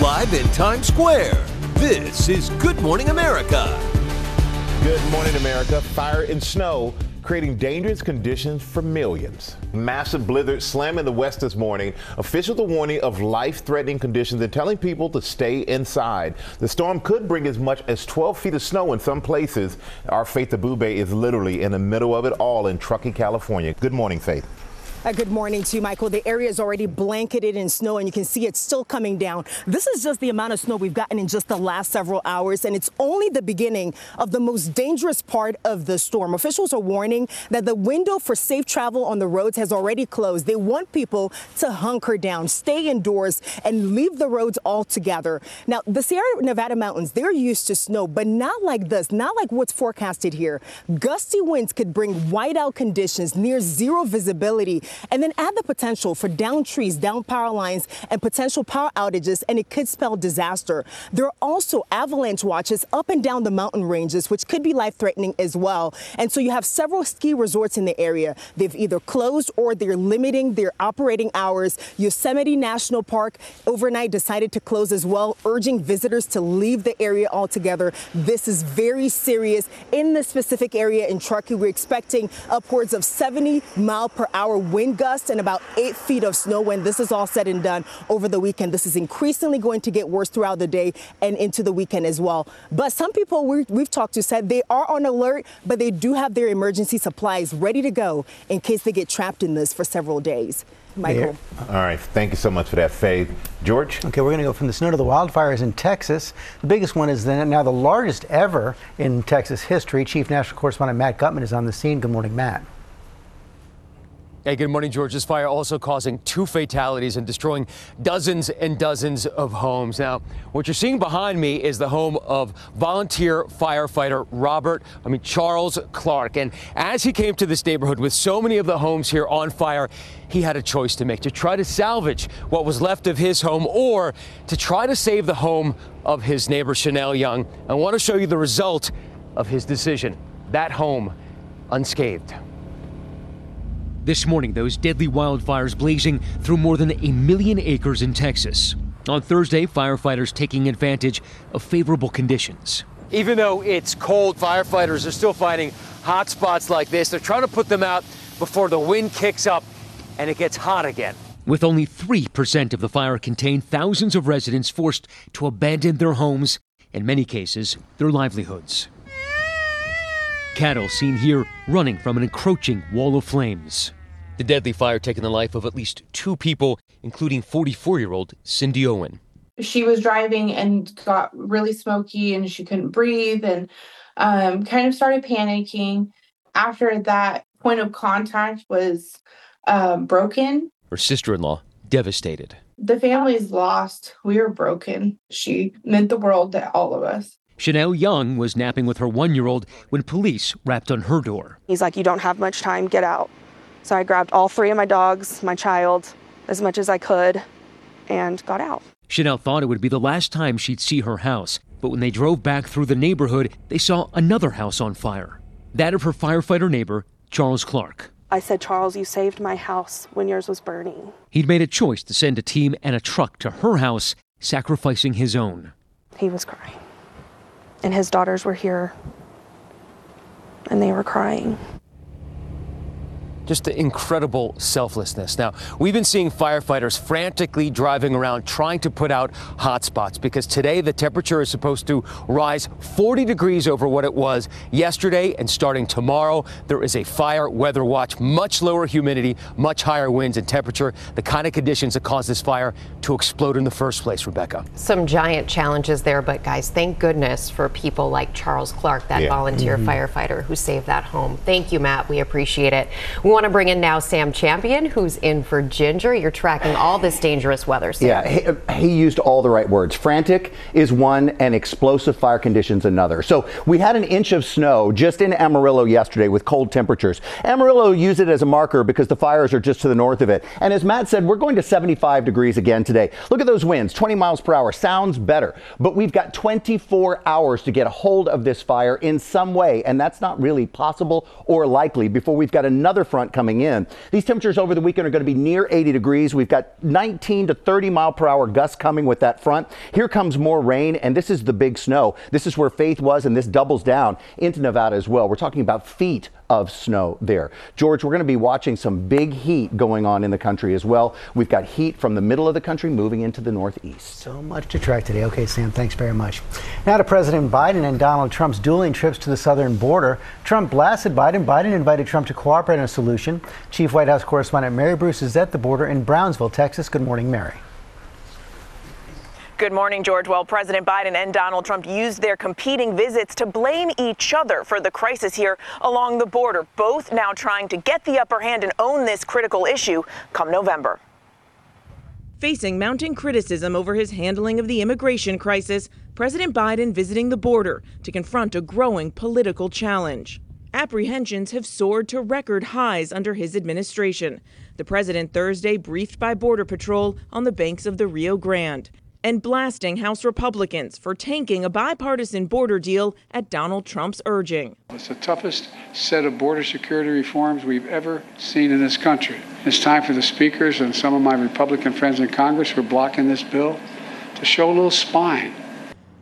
Live in Times Square, this is Good Morning America. Good morning, America. Fire and snow creating dangerous conditions for millions. Massive blizzard slamming the west this morning. Officials are warning of life-threatening conditions and telling people to stay inside. The storm could bring as much as 12 feet of snow in some places. Our Faith Abubey is literally in the middle of it all in Truckee, California. Good morning, Faith. Uh, good morning to you, Michael. The area is already blanketed in snow, and you can see it's still coming down. This is just the amount of snow we've gotten in just the last several hours, and it's only the beginning of the most dangerous part of the storm. Officials are warning that the window for safe travel on the roads has already closed. They want people to hunker down, stay indoors, and leave the roads altogether. Now, the Sierra Nevada mountains, they're used to snow, but not like this, not like what's forecasted here. Gusty winds could bring whiteout conditions, near zero visibility, and then add the potential for down trees, down power lines, and potential power outages, and it could spell disaster. There are also avalanche watches up and down the mountain ranges, which could be life threatening as well. And so you have several ski resorts in the area. They've either closed or they're limiting their operating hours. Yosemite National Park overnight decided to close as well, urging visitors to leave the area altogether. This is very serious. In this specific area in Truckee, we're expecting upwards of 70 mile per hour wind wind gusts and about eight feet of snow when this is all said and done over the weekend. This is increasingly going to get worse throughout the day and into the weekend as well. But some people we have talked to said they are on alert, but they do have their emergency supplies ready to go in case they get trapped in this for several days. Michael. All right. Thank you so much for that, Faith. George? Okay, we're going to go from the snow to the wildfires in Texas. The biggest one is now the largest ever in Texas history. Chief National Correspondent Matt Gutman is on the scene. Good morning, Matt. Hey, good morning, George. This fire also causing two fatalities and destroying dozens and dozens of homes. Now, what you're seeing behind me is the home of volunteer firefighter Robert, I mean, Charles Clark. And as he came to this neighborhood with so many of the homes here on fire, he had a choice to make to try to salvage what was left of his home or to try to save the home of his neighbor, Chanel Young. I want to show you the result of his decision. That home unscathed. This morning, those deadly wildfires blazing through more than a million acres in Texas. On Thursday, firefighters taking advantage of favorable conditions. Even though it's cold, firefighters are still finding hot spots like this. They're trying to put them out before the wind kicks up and it gets hot again. With only 3% of the fire contained, thousands of residents forced to abandon their homes, in many cases, their livelihoods. Cattle seen here running from an encroaching wall of flames. The deadly fire taking the life of at least two people, including 44 year old Cindy Owen. She was driving and got really smoky and she couldn't breathe and um, kind of started panicking. After that point of contact was um, broken, her sister in law devastated. The family's lost. We were broken. She meant the world to all of us. Chanel Young was napping with her one year old when police rapped on her door. He's like, You don't have much time, get out. So I grabbed all three of my dogs, my child, as much as I could, and got out. Chanel thought it would be the last time she'd see her house, but when they drove back through the neighborhood, they saw another house on fire. That of her firefighter neighbor, Charles Clark. I said, Charles, you saved my house when yours was burning. He'd made a choice to send a team and a truck to her house, sacrificing his own. He was crying. And his daughters were here, and they were crying just the incredible selflessness. Now, we've been seeing firefighters frantically driving around trying to put out hot spots because today the temperature is supposed to rise 40 degrees over what it was yesterday. And starting tomorrow, there is a fire weather watch, much lower humidity, much higher winds and temperature, the kind of conditions that caused this fire to explode in the first place, Rebecca. Some giant challenges there, but guys, thank goodness for people like Charles Clark, that yeah. volunteer mm-hmm. firefighter who saved that home. Thank you, Matt. We appreciate it. We want to bring in now Sam Champion, who's in for Ginger. You're tracking all this dangerous weather. Sam. Yeah, he, he, used all the right words. Frantic is one, and explosive fire conditions another. So we had an inch of snow just in Amarillo yesterday with cold temperatures. Amarillo used it as a marker because the fires are just to the north of it. And as Matt said, we're going to 75 degrees again today. Look at those winds, 20 miles per hour. Sounds better. But we've got 24 hours to get a hold of this fire in some way, and that's not really possible or likely before we've got another front front coming in. These temperatures over the weekend are going to be near 80 degrees. We've got 19 to 30 mile per hour gusts coming with that front. Here comes more rain, and this is the big snow. This is where Faith was, and this doubles down into Nevada as well. We're talking about feet of snow there. George, we're going to be watching some big heat going on in the country as well. We've got heat from the middle of the country moving into the northeast. So much to track today. Okay, Sam, thanks very much. Now to President Biden and Donald Trump's dueling trips to the southern border. Trump blasted Biden. Biden invited Trump to cooperate on a solution. Chief White House correspondent Mary Bruce is at the border in Brownsville, Texas. Good morning, Mary. Good morning, George. Well, President Biden and Donald Trump used their competing visits to blame each other for the crisis here along the border, both now trying to get the upper hand and own this critical issue come November. Facing mounting criticism over his handling of the immigration crisis, President Biden visiting the border to confront a growing political challenge. Apprehensions have soared to record highs under his administration. The president Thursday briefed by Border Patrol on the banks of the Rio Grande and blasting House Republicans for tanking a bipartisan border deal at Donald Trump's urging. It's the toughest set of border security reforms we've ever seen in this country. It's time for the speakers and some of my Republican friends in Congress who are blocking this bill to show a little spine.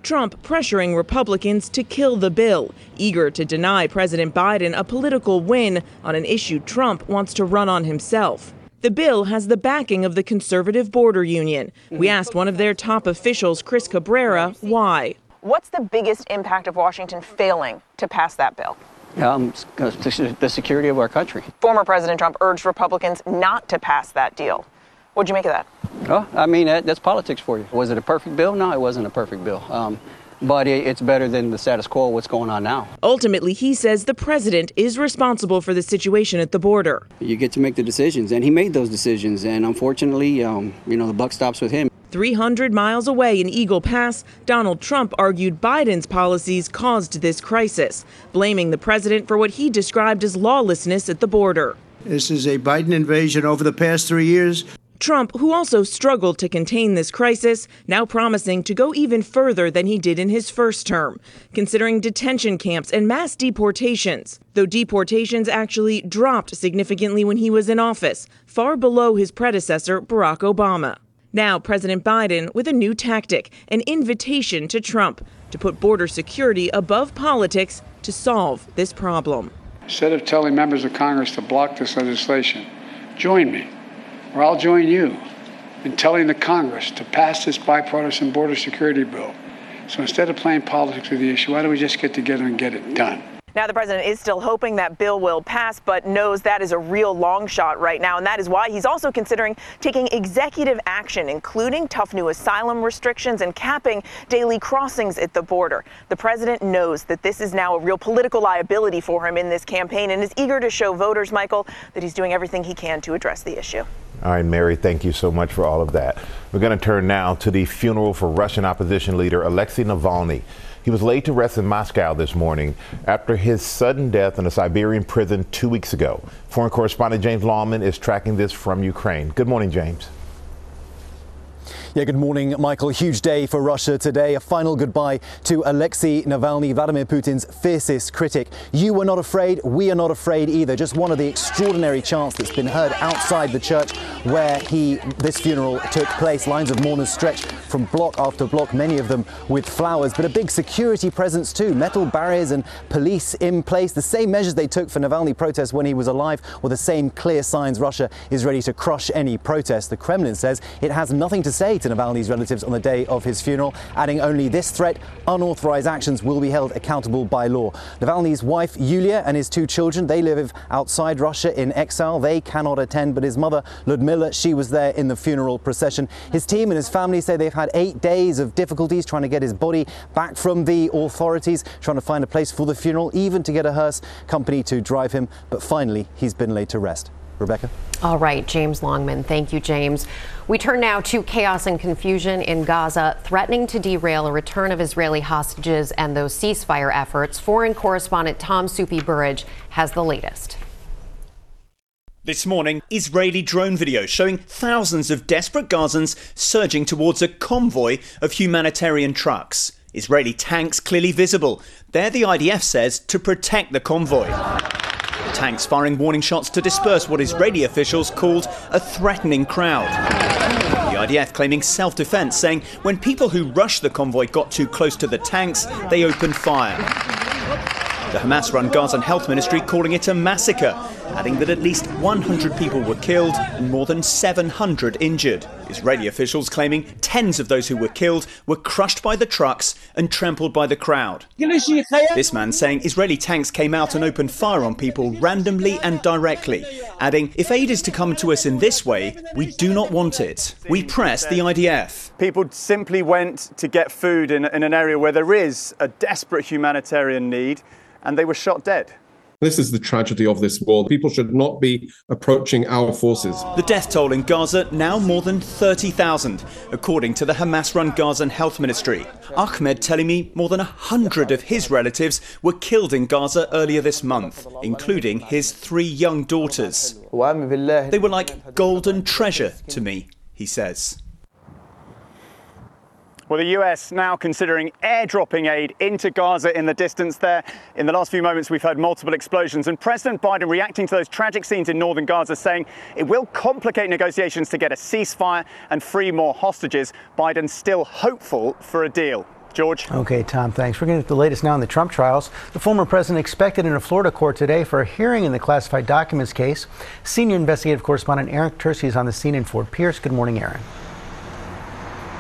Trump pressuring Republicans to kill the bill, eager to deny President Biden a political win on an issue Trump wants to run on himself. The bill has the backing of the conservative border union. We asked one of their top officials, Chris Cabrera, why. What's the biggest impact of Washington failing to pass that bill? Um, the security of our country. Former President Trump urged Republicans not to pass that deal. What'd you make of that? Oh, I mean, that, that's politics for you. Was it a perfect bill? No, it wasn't a perfect bill. Um, but it's better than the status quo, what's going on now. Ultimately, he says the president is responsible for the situation at the border. You get to make the decisions, and he made those decisions, and unfortunately, um, you know, the buck stops with him. 300 miles away in Eagle Pass, Donald Trump argued Biden's policies caused this crisis, blaming the president for what he described as lawlessness at the border. This is a Biden invasion over the past three years. Trump, who also struggled to contain this crisis, now promising to go even further than he did in his first term, considering detention camps and mass deportations, though deportations actually dropped significantly when he was in office, far below his predecessor, Barack Obama. Now, President Biden with a new tactic, an invitation to Trump to put border security above politics to solve this problem. Instead of telling members of Congress to block this legislation, join me or I'll join you in telling the Congress to pass this bipartisan border security bill. So instead of playing politics with the issue, why don't we just get together and get it done? Now, the president is still hoping that bill will pass, but knows that is a real long shot right now. And that is why he's also considering taking executive action, including tough new asylum restrictions and capping daily crossings at the border. The president knows that this is now a real political liability for him in this campaign and is eager to show voters, Michael, that he's doing everything he can to address the issue. All right, Mary, thank you so much for all of that. We're going to turn now to the funeral for Russian opposition leader Alexei Navalny. He was laid to rest in Moscow this morning after his sudden death in a Siberian prison two weeks ago. Foreign correspondent James Longman is tracking this from Ukraine. Good morning, James. Yeah, good morning, Michael. Huge day for Russia today. A final goodbye to Alexei Navalny, Vladimir Putin's fiercest critic. You were not afraid, we are not afraid either. Just one of the extraordinary chants that's been heard outside the church where he this funeral took place. Lines of mourners stretched from block after block, many of them with flowers, but a big security presence too. Metal barriers and police in place. The same measures they took for Navalny protests when he was alive were the same clear signs Russia is ready to crush any protest. The Kremlin says it has nothing to say to Navalny's relatives on the day of his funeral, adding only this threat unauthorized actions will be held accountable by law. Navalny's wife, Yulia, and his two children, they live outside Russia in exile. They cannot attend, but his mother, Ludmila, she was there in the funeral procession. His team and his family say they've had eight days of difficulties trying to get his body back from the authorities, trying to find a place for the funeral, even to get a hearse company to drive him. But finally, he's been laid to rest. Rebecca? All right, James Longman. Thank you, James. We turn now to chaos and confusion in Gaza, threatening to derail a return of Israeli hostages and those ceasefire efforts. Foreign correspondent Tom Soufi Burridge has the latest. This morning, Israeli drone video showing thousands of desperate Gazans surging towards a convoy of humanitarian trucks. Israeli tanks clearly visible. There, the IDF says, to protect the convoy. Tanks firing warning shots to disperse what Israeli officials called a threatening crowd. The IDF claiming self defense, saying when people who rushed the convoy got too close to the tanks, they opened fire. The Hamas run Gazan Health Ministry calling it a massacre, adding that at least 100 people were killed and more than 700 injured. Israeli officials claiming tens of those who were killed were crushed by the trucks and trampled by the crowd. This man saying Israeli tanks came out and opened fire on people randomly and directly, adding, If aid is to come to us in this way, we do not want it. We press the IDF. People simply went to get food in, in an area where there is a desperate humanitarian need and they were shot dead. This is the tragedy of this war. People should not be approaching our forces. The death toll in Gaza now more than 30,000, according to the Hamas run Gazan Health Ministry. Ahmed telling me more than 100 of his relatives were killed in Gaza earlier this month, including his three young daughters. They were like golden treasure to me, he says. Well, the US now considering airdropping aid into Gaza in the distance there. In the last few moments, we've heard multiple explosions, and President Biden reacting to those tragic scenes in northern Gaza, saying it will complicate negotiations to get a ceasefire and free more hostages. Biden still hopeful for a deal. George. Okay, Tom, thanks. We're going to get the latest now on the Trump trials. The former president expected in a Florida court today for a hearing in the classified documents case. Senior investigative correspondent Aaron Tursi is on the scene in Fort Pierce. Good morning, Aaron.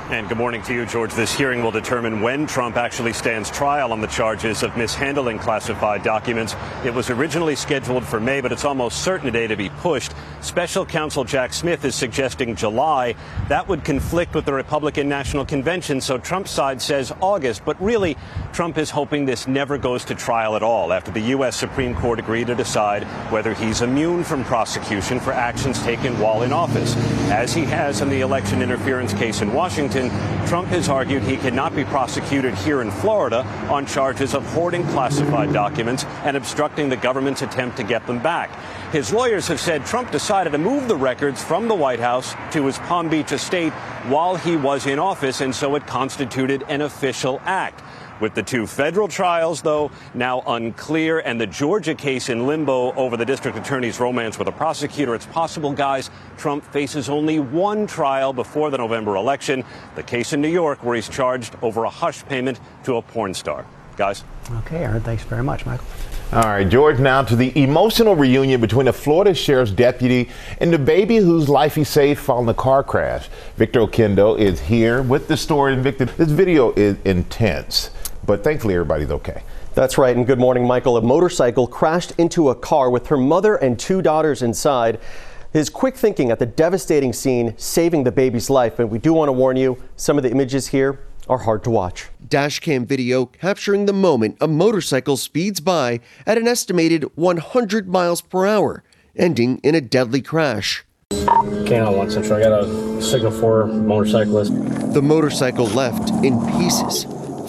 And good morning to you, George. This hearing will determine when Trump actually stands trial on the charges of mishandling classified documents. It was originally scheduled for May, but it's almost certain today to be pushed. Special counsel Jack Smith is suggesting July. That would conflict with the Republican National Convention, so Trump's side says August. But really, Trump is hoping this never goes to trial at all after the U.S. Supreme Court agreed to decide whether he's immune from prosecution for actions taken while in office, as he has in the election interference case in Washington. Trump has argued he cannot be prosecuted here in Florida on charges of hoarding classified documents and obstructing the government's attempt to get them back. His lawyers have said Trump decided to move the records from the White House to his Palm Beach estate while he was in office, and so it constituted an official act. With the two federal trials, though, now unclear, and the Georgia case in limbo over the district attorney's romance with a prosecutor, it's possible, guys, Trump faces only one trial before the November election the case in New York, where he's charged over a hush payment to a porn star. Guys? Okay, Aaron, thanks very much, Michael. All right, George, now to the emotional reunion between a Florida sheriff's deputy and the baby whose life he saved following a car crash. Victor Oquendo is here with the story. And Victor, this video is intense, but thankfully everybody's okay. That's right, and good morning, Michael. A motorcycle crashed into a car with her mother and two daughters inside. His quick thinking at the devastating scene, saving the baby's life. And we do want to warn you, some of the images here are hard to watch. Dashcam video capturing the moment a motorcycle speeds by at an estimated 100 miles per hour, ending in a deadly crash. Canine One Central, I got a signal for motorcyclist. The motorcycle left in pieces.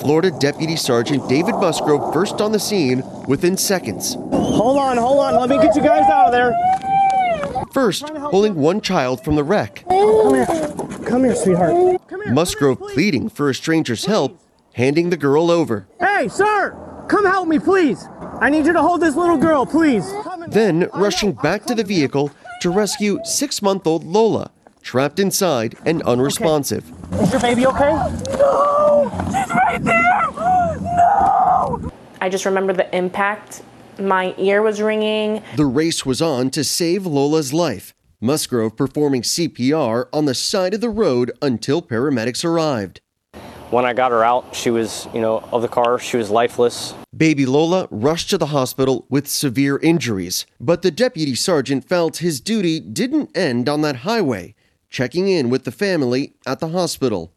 Florida Deputy Sergeant David Musgrove first on the scene within seconds. Hold on, hold on, let me get you guys out of there. First, pulling one child from the wreck. come here. Come here, sweetheart. Musgrove pleading for a stranger's help, handing the girl over. Hey, sir! Come help me, please! I need you to hold this little girl, please. Then rushing back to the vehicle to rescue six month old Lola, trapped inside and unresponsive. Is your baby okay? No! She's right there! No! I just remember the impact. My ear was ringing. The race was on to save Lola's life. Musgrove performing CPR on the side of the road until paramedics arrived. When I got her out, she was, you know, of the car, she was lifeless. Baby Lola rushed to the hospital with severe injuries, but the deputy sergeant felt his duty didn't end on that highway, checking in with the family at the hospital.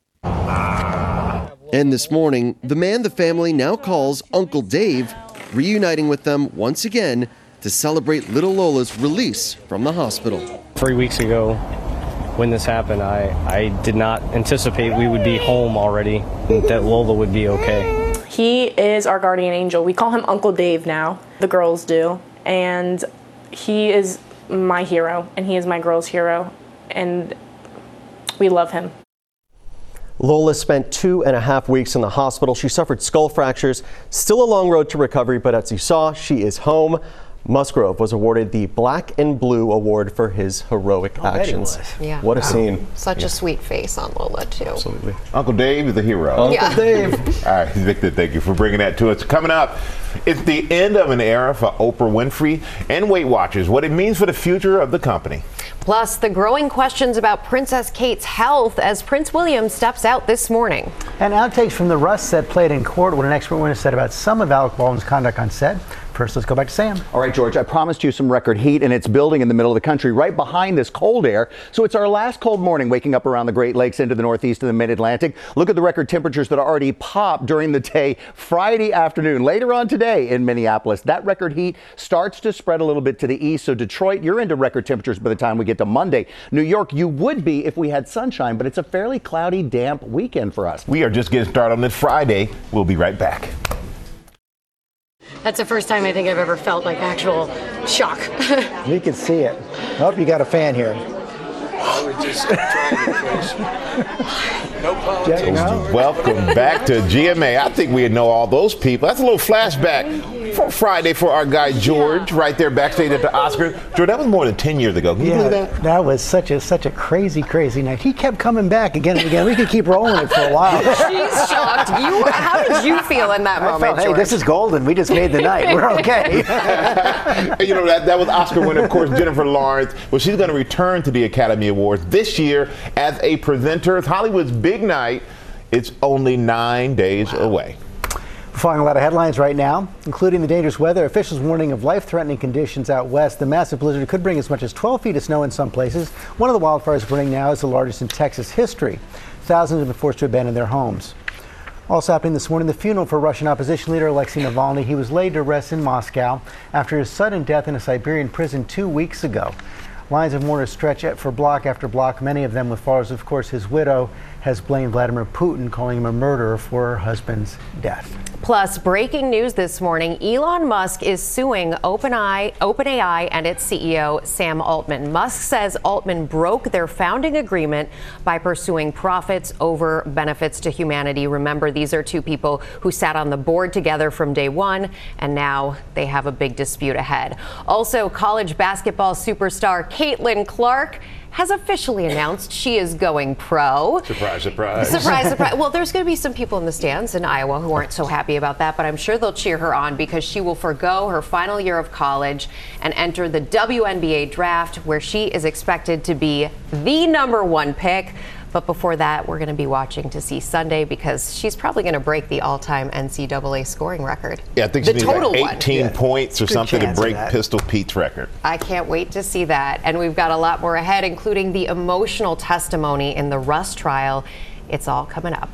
And this morning, the man the family now calls Uncle Dave, reuniting with them once again to celebrate little Lola's release from the hospital. Three weeks ago, when this happened, I, I did not anticipate we would be home already that Lola would be okay. He is our guardian angel. We call him Uncle Dave now, the girls do. And he is my hero, and he is my girl's hero. And we love him. Lola spent two and a half weeks in the hospital. She suffered skull fractures. Still a long road to recovery, but as you saw, she is home. Musgrove was awarded the Black and Blue Award for his heroic oh, actions. Yeah. What a scene. Such a sweet face on Lola, too. Absolutely. Uncle Dave is a hero. Uncle Yeah. Dave. All right, Victor, thank you for bringing that to us. Coming up, it's the end of an era for Oprah Winfrey and Weight Watchers, what it means for the future of the company. Plus, the growing questions about Princess Kate's health as Prince William steps out this morning. And outtakes from the Rust set played in court what an expert witness said about some of Alec Baldwin's conduct on set. First, let's go back to Sam. All right, George, I promised you some record heat, and it's building in the middle of the country right behind this cold air. So it's our last cold morning waking up around the Great Lakes into the Northeast and the Mid Atlantic. Look at the record temperatures that are already popped during the day Friday afternoon. Later on today in Minneapolis, that record heat starts to spread a little bit to the east. So, Detroit, you're into record temperatures by the time we get to Monday. New York, you would be if we had sunshine, but it's a fairly cloudy, damp weekend for us. We are just getting started on this Friday. We'll be right back. That's the first time I think I've ever felt like actual shock. We can see it. Oh, you got a fan here. I was just trying. No politics. Welcome back to GMA. I think we know all those people. That's a little flashback for Friday for our guy George, right there backstage at the Oscars. George, that was more than 10 years ago. Can you believe that? that was such a such a crazy, crazy night. He kept coming back again and again. We could keep rolling it for a while. She's shocked. You, how did you feel in that I moment, felt, hey, George? this is golden. We just made the night. We're okay. you know, that, that was Oscar winner, of course, Jennifer Lawrence. Well, she's going to return to the Academy Awards this year as a presenter. It's Hollywood's big night. It's only nine days away. Following a lot of headlines right now, including the dangerous weather. Officials warning of life-threatening conditions out west. The massive blizzard could bring as much as 12 feet of snow in some places. One of the wildfires burning now is the largest in Texas history. Thousands have been forced to abandon their homes. Also happening this morning, the funeral for Russian opposition leader Alexei Navalny. He was laid to rest in Moscow after his sudden death in a Siberian prison two weeks ago. Lines of mourners stretch for block after block, many of them with followers. Of course, his widow has blamed Vladimir Putin, calling him a murderer for her husband's death. Plus, breaking news this morning Elon Musk is suing OpenAI, OpenAI and its CEO, Sam Altman. Musk says Altman broke their founding agreement by pursuing profits over benefits to humanity. Remember, these are two people who sat on the board together from day one, and now they have a big dispute ahead. Also, college basketball superstar Caitlin Clark has officially announced she is going pro. Surprise, surprise. Surprise, surprise. Well, there's going to be some people in the stands in Iowa who aren't so happy about that, but I'm sure they'll cheer her on because she will forego her final year of college and enter the WNBA draft, where she is expected to be the number one pick. But before that, we're going to be watching to see Sunday because she's probably going to break the all-time NCAA scoring record. Yeah, I think the she needs like total 18 one. points or Good something to break. Pistol Pete's record. I can't wait to see that. And we've got a lot more ahead, including the emotional testimony in the Rust trial. It's all coming up.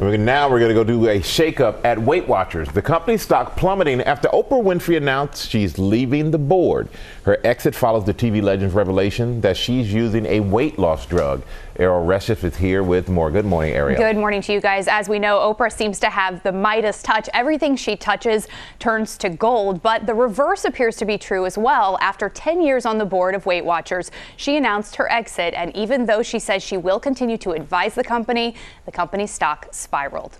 Now we're going to go do a shakeup at Weight Watchers. The company's stock plummeting after Oprah Winfrey announced she's leaving the board. Her exit follows the TV legend's revelation that she's using a weight loss drug. Erielle Reshef is here with more. Good morning, Erielle. Good morning to you guys. As we know, Oprah seems to have the Midas touch. Everything she touches turns to gold, but the reverse appears to be true as well. After 10 years on the board of Weight Watchers, she announced her exit, and even though she says she will continue to advise the company, the company's stock spiraled.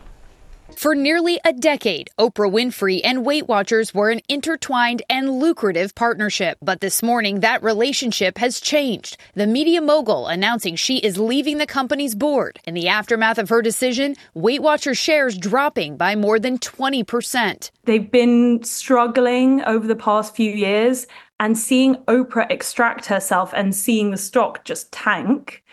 For nearly a decade, Oprah Winfrey and Weight Watchers were an intertwined and lucrative partnership. But this morning, that relationship has changed. The media mogul announcing she is leaving the company's board. In the aftermath of her decision, Weight Watchers shares dropping by more than 20%. They've been struggling over the past few years, and seeing Oprah extract herself and seeing the stock just tank,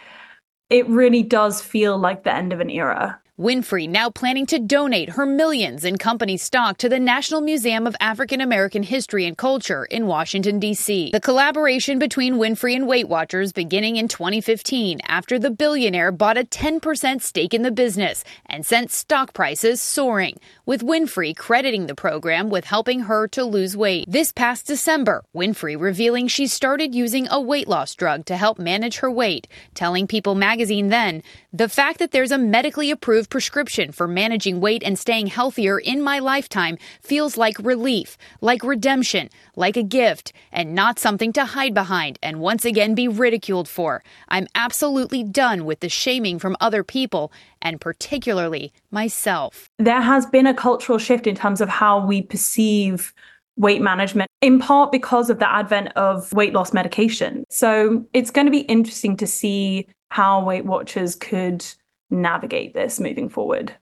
it really does feel like the end of an era. Winfrey now planning to donate her millions in company stock to the National Museum of African American History and Culture in Washington, D.C. The collaboration between Winfrey and Weight Watchers beginning in 2015 after the billionaire bought a 10% stake in the business and sent stock prices soaring, with Winfrey crediting the program with helping her to lose weight. This past December, Winfrey revealing she started using a weight loss drug to help manage her weight, telling People magazine then, the fact that there's a medically approved prescription for managing weight and staying healthier in my lifetime feels like relief, like redemption, like a gift, and not something to hide behind and once again be ridiculed for. I'm absolutely done with the shaming from other people and particularly myself. There has been a cultural shift in terms of how we perceive weight management, in part because of the advent of weight loss medication. So it's going to be interesting to see how Weight Watchers could navigate this moving forward.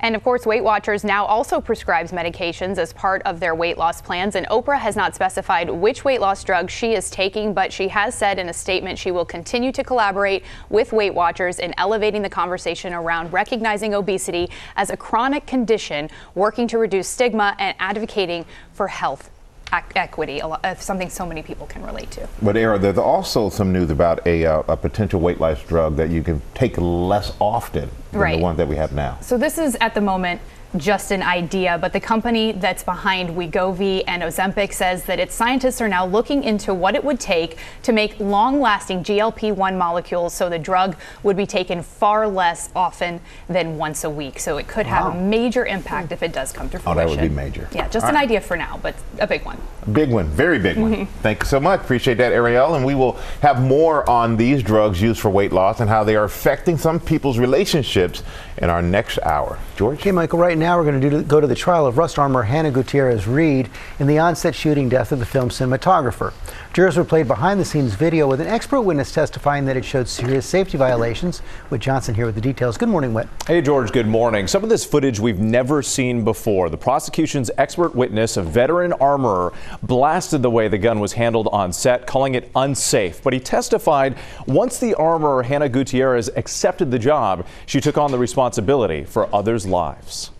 And of course, Weight Watchers now also prescribes medications as part of their weight loss plans. And Oprah has not specified which weight loss drug she is taking, but she has said in a statement she will continue to collaborate with Weight Watchers in elevating the conversation around recognizing obesity as a chronic condition, working to reduce stigma, and advocating for health equity, something so many people can relate to. But Era, there's also some news about a, uh, a potential weight loss drug that you can take less often than right. the one that we have now. So this is at the moment just an idea, but the company that's behind Wegovy and Ozempic says that its scientists are now looking into what it would take to make long-lasting GLP-1 molecules so the drug would be taken far less often than once a week. So it could have a major impact if it does come to fruition. Oh, that would be major. Yeah, just All an right. idea for now, but a big one. Big one, very big one. Mm-hmm. Thank you so much. Appreciate that, Erielle. And we will have more on these drugs used for weight loss and how they are affecting some people's relationships in our next hour. George? Okay, Michael, right now we're going to do, go to the trial of Rust armor Hannah Gutierrez Reed in the onset shooting death of the film cinematographer. Jurors were played behind the scenes video with an expert witness testifying that it showed serious safety violations. Whit Johnson here with the details. Good morning, Whit. Hey, George, good morning. Some of this footage we've never seen before. The prosecution's expert witness, a veteran armorer, blasted the way the gun was handled on set, calling it unsafe. But he testified once the armorer, Hannah Gutierrez, accepted the job, she took on the responsibility for others' lives.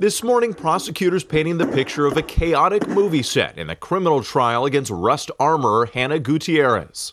This morning, prosecutors painting the picture of a chaotic movie set in a criminal trial against Rust armorer Hannah Gutierrez.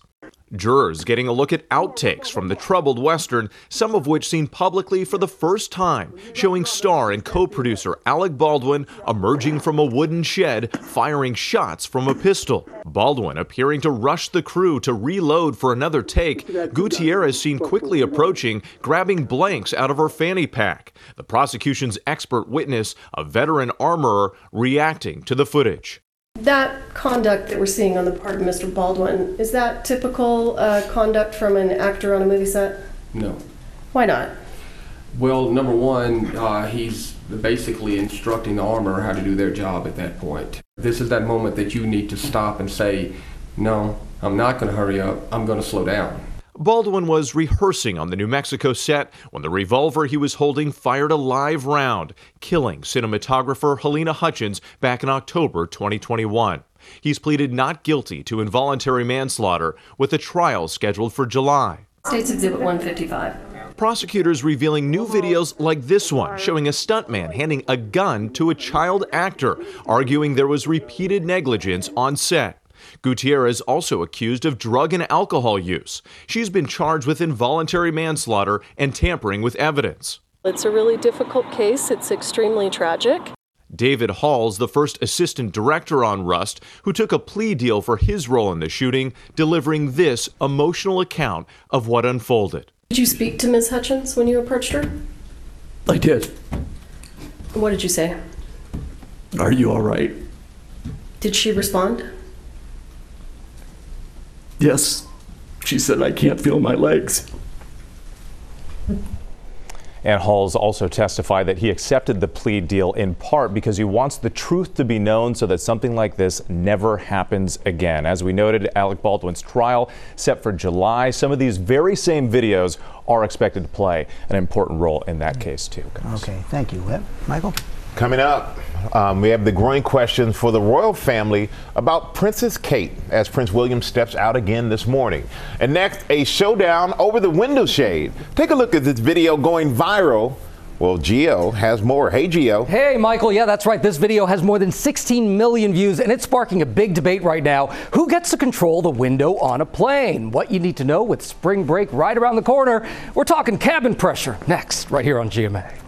Jurors getting a look at outtakes from the troubled Western, some of which seen publicly for the first time, showing star and co producer Alec Baldwin emerging from a wooden shed, firing shots from a pistol. Baldwin appearing to rush the crew to reload for another take. Gutierrez seen quickly approaching, grabbing blanks out of her fanny pack. The prosecution's expert witness, a veteran armorer, reacting to the footage. That conduct that we're seeing on the part of Mr. Baldwin, is that typical uh, conduct from an actor on a movie set? No. Why not? Well, number one, uh, he's basically instructing the armor how to do their job at that point. This is that moment that you need to stop and say, no, I'm not going to hurry up, I'm going to slow down. Baldwin was rehearsing on the New Mexico set when the revolver he was holding fired a live round, killing cinematographer Halyna Hutchins back in October 2021. He's pleaded not guilty to involuntary manslaughter with a trial scheduled for July. States Exhibit 155 prosecutors revealing new videos like this one showing a stuntman handing a gun to a child actor, arguing there was repeated negligence on set. Gutierrez also accused of drug and alcohol use. She's been charged with involuntary manslaughter and tampering with evidence. It's a really difficult case. It's extremely tragic. David Halls, the first assistant director on Rust, who took a plea deal for his role in the shooting, delivering this emotional account of what unfolded. Did you speak to Ms. Hutchins when you approached her? I did. What did you say? Are you all right? Did she respond? Yes. She said, I can't feel my legs. And Halls also testified that he accepted the plea deal in part because he wants the truth to be known so that something like this never happens again. As we noted, Alec Baldwin's trial set for July. Some of these very same videos are expected to play an important role in that case, too. Guys. Okay, thank you. Michael? Coming up, um, we have the growing questions for the royal family about Princess Kate as Prince William steps out again this morning. And next, a showdown over the window shade. Take a look at this video going viral. Well, Gio has more. Hey, Gio. Hey, Michael. Yeah, that's right. This video has more than 16 million views, and it's sparking a big debate right now. Who gets to control the window on a plane? What you need to know with spring break right around the corner. We're talking cabin pressure next, right here on GMA.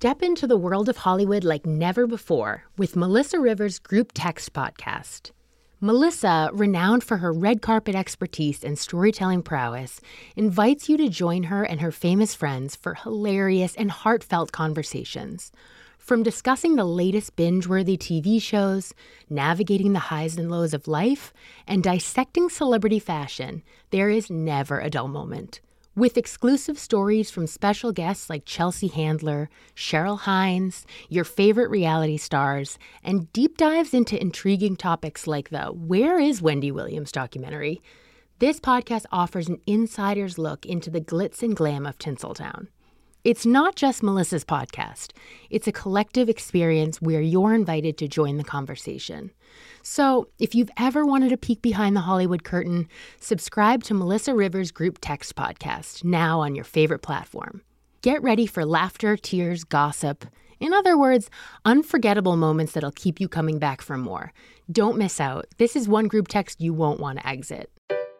Step into the world of Hollywood like never before with Melissa Rivers' Group Text podcast. Melissa, renowned for her red carpet expertise and storytelling prowess, invites you to join her and her famous friends for hilarious and heartfelt conversations. From discussing the latest binge worthy TV shows, navigating the highs and lows of life, and dissecting celebrity fashion, there is never a dull moment. With exclusive stories from special guests like Chelsea Handler, Cheryl Hines, your favorite reality stars, and deep dives into intriguing topics like the Where is Wendy Williams documentary, this podcast offers an insider's look into the glitz and glam of Tinseltown. It's not just Melissa's podcast, it's a collective experience where you're invited to join the conversation. So, if you've ever wanted a peek behind the Hollywood curtain, subscribe to Melissa Rivers' Group Text podcast now on your favorite platform. Get ready for laughter, tears, gossip. In other words, unforgettable moments that'll keep you coming back for more. Don't miss out. This is one group text you won't want to exit.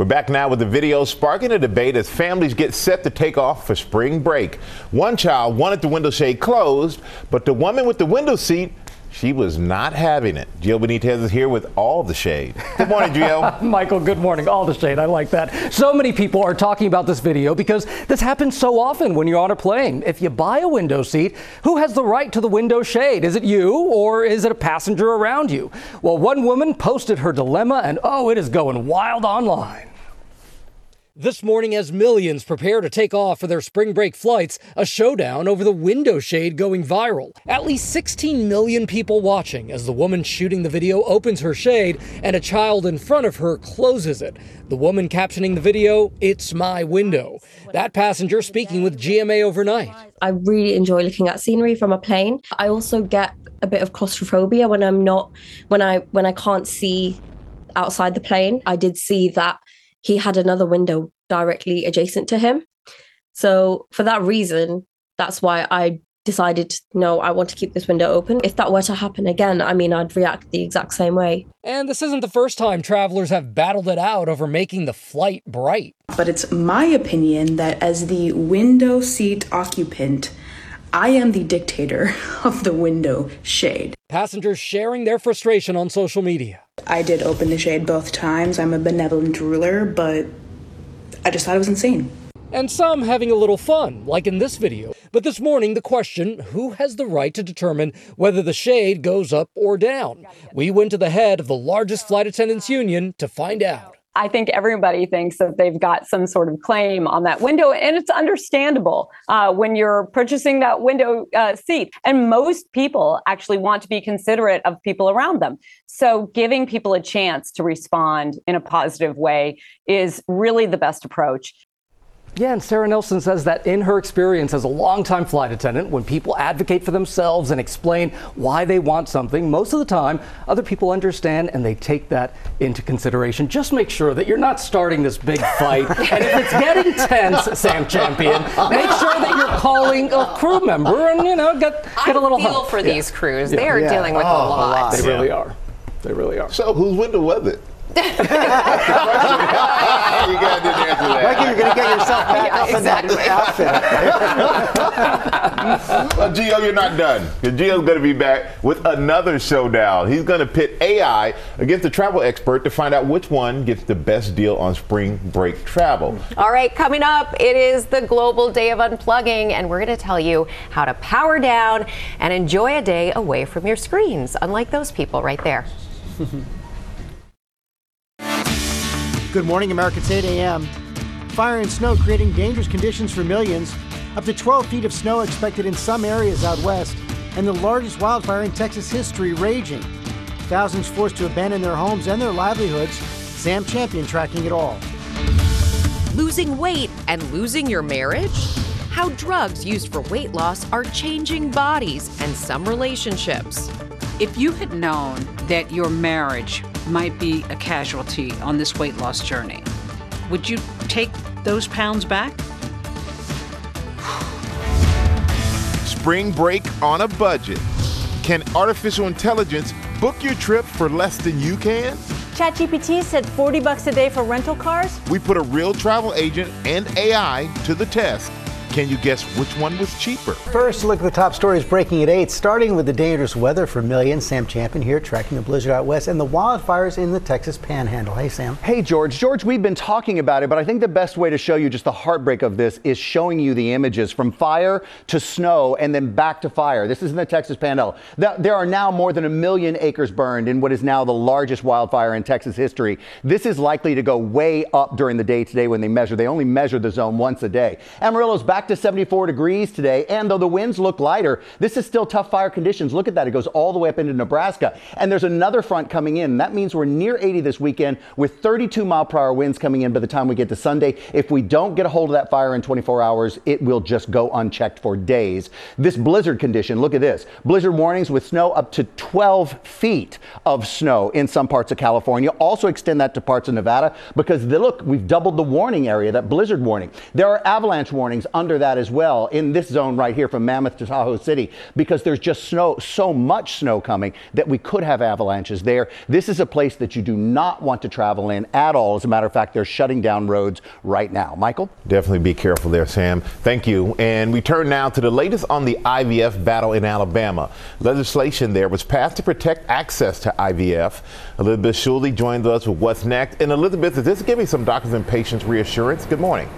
We're back now with the video sparking a debate as families get set to take off for spring break. One child wanted the window shade closed, but the woman with the window seat she was not having it. Gio Benitez is here with all the shade. Good morning, Gio. Michael, good morning. All the shade. I like that. So many people are talking about this video because this happens so often when you're on a plane. If you buy a window seat, who has the right to the window shade? Is it you or is it a passenger around you? Well, one woman posted her dilemma and oh, it is going wild online. This morning, as millions prepare to take off for their spring break flights, a showdown over the window shade going viral. At least 16 million people watching as the woman shooting the video opens her shade and a child in front of her closes it. The woman captioning the video, It's my window. That passenger speaking with GMA overnight. I really enjoy looking at scenery from a plane. I also get a bit of claustrophobia when I'm not, when I, when I can't see outside the plane. I did see that he had another window directly adjacent to him. So for that reason, that's why I decided, no, I want to keep this window open. If that were to happen again, I mean, I'd react the exact same way. And this isn't the first time travelers have battled it out over making the flight bright. But it's my opinion that as the window seat occupant, I am the dictator of the window shade. Passengers sharing their frustration on social media. I did open the shade both times. I'm a benevolent ruler, but I just thought it was insane. And some having a little fun, like in this video. But this morning, the question who has the right to determine whether the shade goes up or down? We went to the head of the largest flight attendants union to find out. I think everybody thinks that they've got some sort of claim on that window, and it's understandable uh, when you're purchasing that window uh, seat. And most people actually want to be considerate of people around them. So, giving people a chance to respond in a positive way is really the best approach. Yeah, and Sara Nelson says that in her experience as a longtime flight attendant, when people advocate for themselves and explain why they want something, most of the time other people understand and they take that into consideration. Just make sure that you're not starting this big fight. and if it's getting tense, Sam Champion, make sure that you're calling a crew member and, you know, get, get a little I feel help. for Yeah. these crews. Yeah. They are Yeah. dealing with Oh, a lot. They really are. They really are. So, who's window was it? You guys didn't answer that. Like you're going to get yourself back up in that outfit. well, Gio, you're not done. 'Cause Gio's going to be back with another showdown. He's going to pit AI against a travel expert to find out which one gets the best deal on spring break travel. All right, coming up, it is the Global Day of Unplugging, and we're going to tell you how to power down and enjoy a day away from your screens, unlike those people right there. Good morning, America. It's 8 a.m. Fire and snow creating dangerous conditions for millions. Up to 12 feet of snow expected in some areas out west, and the largest wildfire in Texas history raging. Thousands forced to abandon their homes and their livelihoods. Sam Champion tracking it all. Losing weight and losing your marriage? How drugs used for weight loss are changing bodies and some relationships. If you had known that your marriage might be a casualty on this weight loss journey, would you take those pounds back? Spring break on a budget. Can artificial intelligence Book your trip for less than you can? ChatGPT said 40 bucks a day for rental cars. We put a real travel agent and AI to the test. Can you guess which one was cheaper? First, look at the top stories breaking at 8, starting with the dangerous weather for millions. Sam Champion here, tracking the blizzard out west and the wildfires in the Texas panhandle. Hey, Sam. Hey, George. George, we've been talking about it, but I think the best way to show you just the heartbreak of this is showing you the images from fire to snow and then back to fire. This is in the Texas panhandle. There are now more than a million acres burned in what is now the largest wildfire in Texas history. This is likely to go way up during the day today when they measure. They only measure the zone once a day. Amarillo's back to 74 degrees today, and though the winds look lighter, this is still tough fire conditions. Look at that. It goes all the way up into Nebraska. And there's another front coming in. That means we're near 80 this weekend with 32 mile per hour winds coming in by the time we get to Sunday. If we don't get a hold of that fire in 24 hours, it will just go unchecked for days. This blizzard condition, look at this. Blizzard warnings with snow up to 12 feet of snow in some parts of California. Also extend that to parts of Nevada because they, look, we've doubled the warning area, that blizzard warning. There are avalanche warnings under that as well in this zone right here from Mammoth to Tahoe City because there's just snow, so much snow coming that we could have avalanches there. This is a place that you do not want to travel in at all. As a matter of fact, they're shutting down roads right now. Michael? Definitely be careful there, Sam. Thank you. And we turn now to the latest on the IVF battle in Alabama. Legislation there was passed to protect access to IVF. Elizabeth Schulze joins us with what's next. And Elizabeth, is this giving some doctors and patients reassurance? Good morning.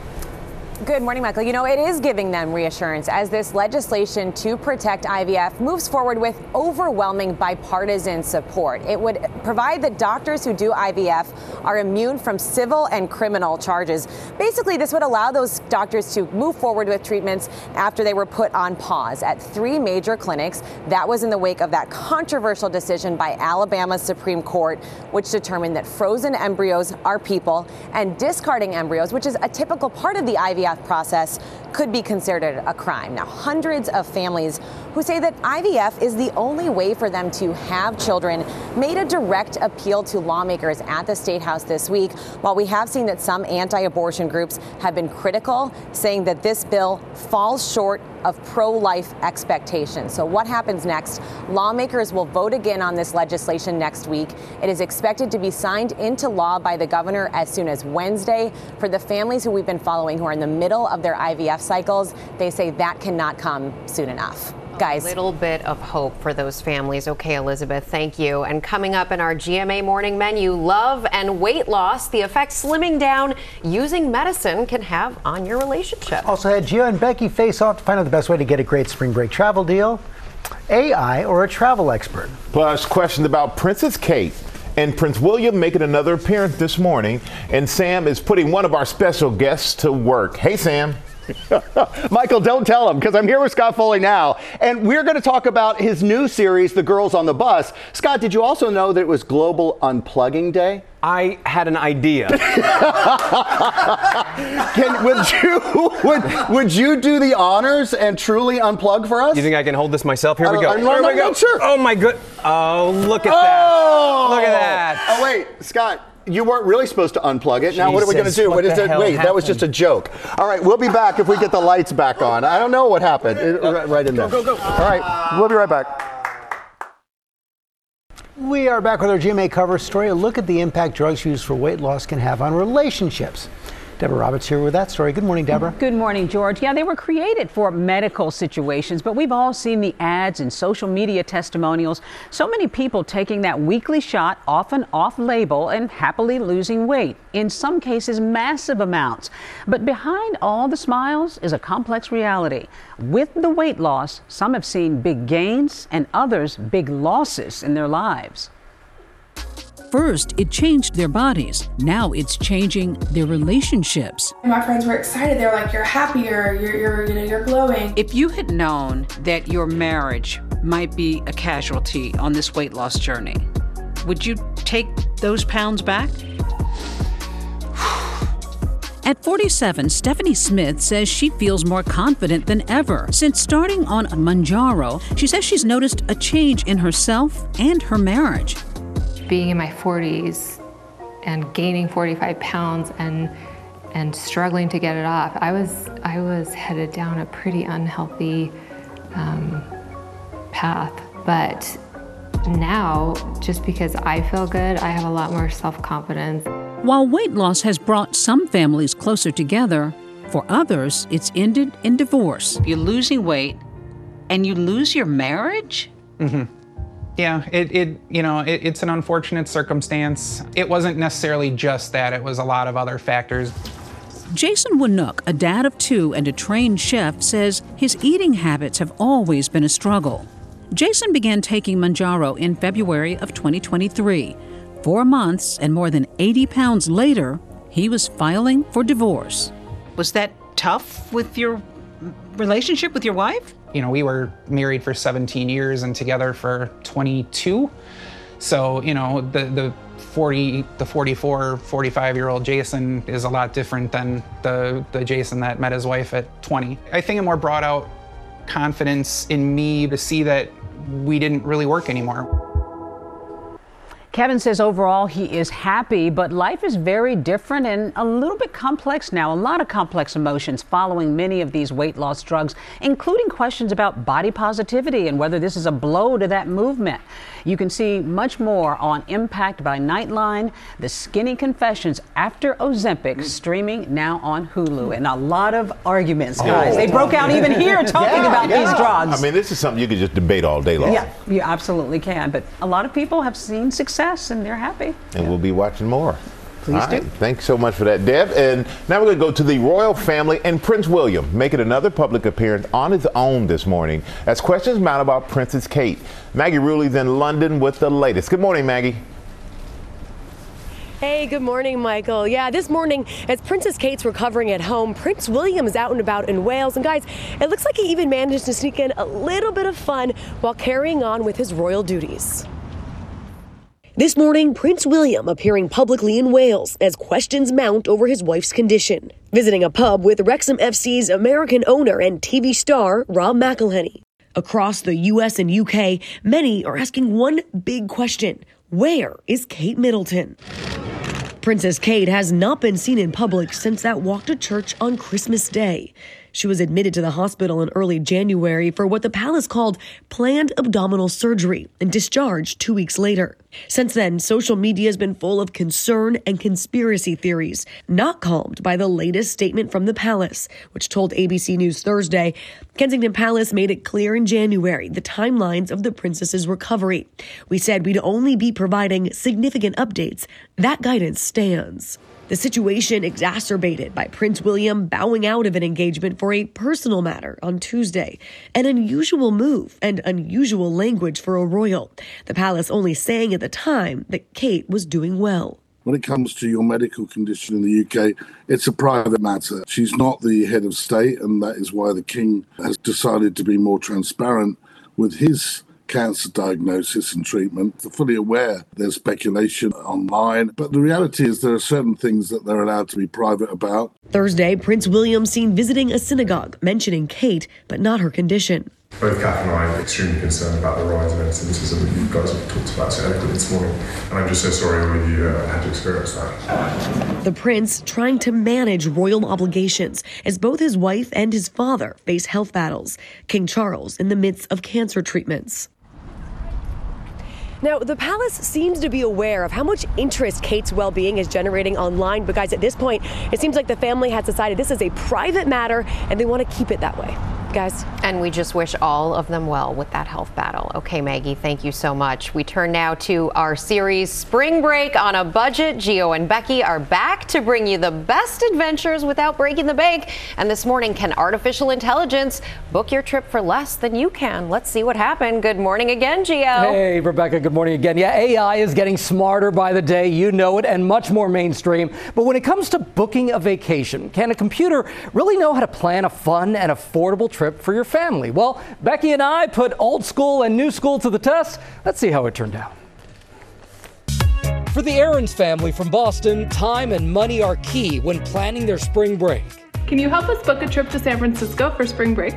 Good morning, Michael. You know, it is giving them reassurance as this legislation to protect IVF moves forward with overwhelming bipartisan support. It would provide that doctors who do IVF are immune from civil and criminal charges. Basically, this would allow those doctors to move forward with treatments after they were put on pause at three major clinics. That was in the wake of that controversial decision by Alabama's Supreme Court, which determined that frozen embryos are people and discarding embryos, which is a typical part of the IVF process could be considered a crime. Now, hundreds of families who say that IVF is the only way for them to have children made a direct appeal to lawmakers at the State House this week. While we have seen that some anti abortion groups have been critical, saying that this bill falls short of pro life expectations. So, what happens next? Lawmakers will vote again on this legislation next week. It is expected to be signed into law by the governor as soon as Wednesday. For the families who we've been following who are in the middle of their IVF cycles, they say that cannot come soon enough. Guys. A little bit of hope for those families. Okay, Elizabeth, thank you. And coming up in our GMA morning menu, love and weight loss, the effects slimming down using medicine can have on your relationship. Also had Gio and Becky face off to find out the best way to get a great spring break travel deal. AI or a travel expert. Plus, questions about Princess Kate and Prince William making another appearance this morning. And Sam is putting one of our special guests to work. Hey, Sam. Michael, don't tell him because I'm here with Scott Foley now, and we're going to talk about his new series, The Girls on the Bus. Scott, did you also know that it was Global Unplugging Day? I had an idea. can, would you would, would you do the honors and truly unplug for us? You think I can hold this myself? Here we go. Here we go. Sure. Oh my good. Oh, look at oh! that. Look at that. Oh, oh wait, Scott you weren't really supposed to unplug it. Now, what are we going to do? What, what is it? Wait, happened? that was just a joke. All right, we'll be back if we get the lights back on. I don't know what happened. It, right in there. Go, go, go. All right, we'll be right back. We are back with our GMA cover story. A look at the impact drugs used for weight loss can have on relationships. Deborah Roberts here with that story. Good morning, Deborah. Good morning, George. Yeah, they were created for medical situations, but we've all seen the ads and social media testimonials. So many people taking that weekly shot, often off label, and happily losing weight, in some cases, massive amounts. But behind all the smiles is a complex reality. With the weight loss, some have seen big gains and others big losses in their lives. First, it changed their bodies. Now it's changing their relationships. My friends were excited. They were like, "You're happier. You're, you're, you know, you're glowing." If you had known that your marriage might be a casualty on this weight loss journey, would you take those pounds back? At 47, Stephanie Smith says she feels more confident than ever. Since starting on Mounjaro, she says she's noticed a change in herself and her marriage being in my 40s and gaining 45 pounds and and struggling to get it off, I was I was headed down a pretty unhealthy um, path. But now, just because I feel good, I have a lot more self confidence. While weight loss has brought some families closer together, for others, it's ended in divorce. You're losing weight and you lose your marriage? hmm Yeah, it, it you know, it, it's an unfortunate circumstance. It wasn't necessarily just that, it was a lot of other factors. Jason Winook, a dad of two and a trained chef, says his eating habits have always been a struggle. Jason began taking Mounjaro in February of 2023. Four months and more than 80 pounds later, he was filing for divorce. Was that tough with your relationship with your wife? You know, we were married for 17 years and together for 22. So, you know, the, the 40, the 44, 45 year old Jason is a lot different than the, the Jason that met his wife at 20. I think it more brought out confidence in me to see that we didn't really work anymore. Kevin says overall he is happy, but life is very different and a little bit complex now. A lot of complex emotions following many of these weight loss drugs, including questions about body positivity and whether this is a blow to that movement. You can see much more on Impact by Nightline, The Skinny Confessions after Ozempic, mm. streaming now on Hulu. And a lot of arguments, oh, guys. They broke out even here talking Yeah, about yeah. these drugs. I mean, this is something you could just debate all day long. Yeah, you absolutely can. But a lot of people have seen success and they're happy. And we'll be watching more. Please All do. right. Thanks so much for that, Deb. And now we're going to go to the royal family and Prince William making another public appearance on his own this morning as questions mount about Princess Kate. Maggie Rulli's in London with the latest. Good morning, Maggie. Hey, good morning, Michael. Yeah, this morning, as Princess Kate's recovering at home, Prince William is out and about in Wales. And guys, it looks like he even managed to sneak in a little bit of fun while carrying on with his royal duties. This morning, Prince William appearing publicly in Wales as questions mount over his wife's condition, visiting a pub with Wrexham FC's American owner and TV star Rob McElhenney. Across the US and UK, many are asking one big question Where is Kate Middleton? Princess Kate has not been seen in public since that walk to church on Christmas Day. She was admitted to the hospital in early January for what the palace called planned abdominal surgery and discharged two weeks later. Since then, social media has been full of concern and conspiracy theories, not calmed by the latest statement from the palace, which told ABC News Thursday Kensington Palace made it clear in January the timelines of the princess's recovery. We said we'd only be providing significant updates. That guidance stands. The situation exacerbated by Prince William bowing out of an engagement for a personal matter on Tuesday. An unusual move and unusual language for a royal. The palace only saying at the time that Kate was doing well. When it comes to your medical condition in the UK, it's a private matter. She's not the head of state, and that is why the King has decided to be more transparent with his cancer diagnosis and treatment. They're fully aware there's speculation online, but the reality is there are certain things that they're allowed to be private about. Thursday, Prince William seen visiting a synagogue, mentioning Kate, but not her condition. Both Kath and I are extremely concerned about the rise of anti-Semitism that you guys have talked about so eloquently this morning, and I'm just so sorry all of you uh, had to experience that. The prince trying to manage royal obligations as both his wife and his father face health battles. King Charles in the midst of cancer treatments. Now, the palace seems to be aware of how much interest Kate's well being is generating online, but guys, at this point, it seems like the family has decided this is a private matter and they want to keep it that way. Guys. And we just wish all of them well with that health battle. Okay, Maggie, thank you so much. We turn now to our series Spring Break on a Budget. Gio and Becky are back to bring you the best adventures without breaking the bank. And this morning, can artificial intelligence book your trip for less than you can? Let's see what happened. Good morning again, Gio. Hey, Rebecca, good morning again. Yeah, AI is getting smarter by the day, you know it, and much more mainstream. But when it comes to booking a vacation, can a computer really know how to plan a fun and affordable trip for your family? Well, Becky and I put old school and new school to the test. Let's see how it turned out. For the Aarons family from Boston, time and money are key when planning their spring break. Can you help us book a trip to San Francisco for spring break?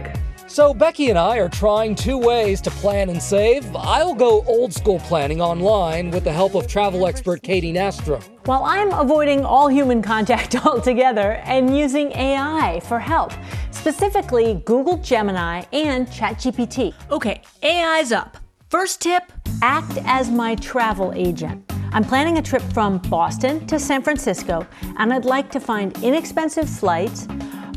So, Becky and I are trying two ways to plan and save. I'll go old school planning online with the help of travel expert Katy Nastro. While I'm avoiding all human contact altogether and using AI for help, specifically Google Gemini and ChatGPT. Okay, AI's up. First tip Act as my travel agent. I'm planning a trip from Boston to San Francisco, and I'd like to find inexpensive flights,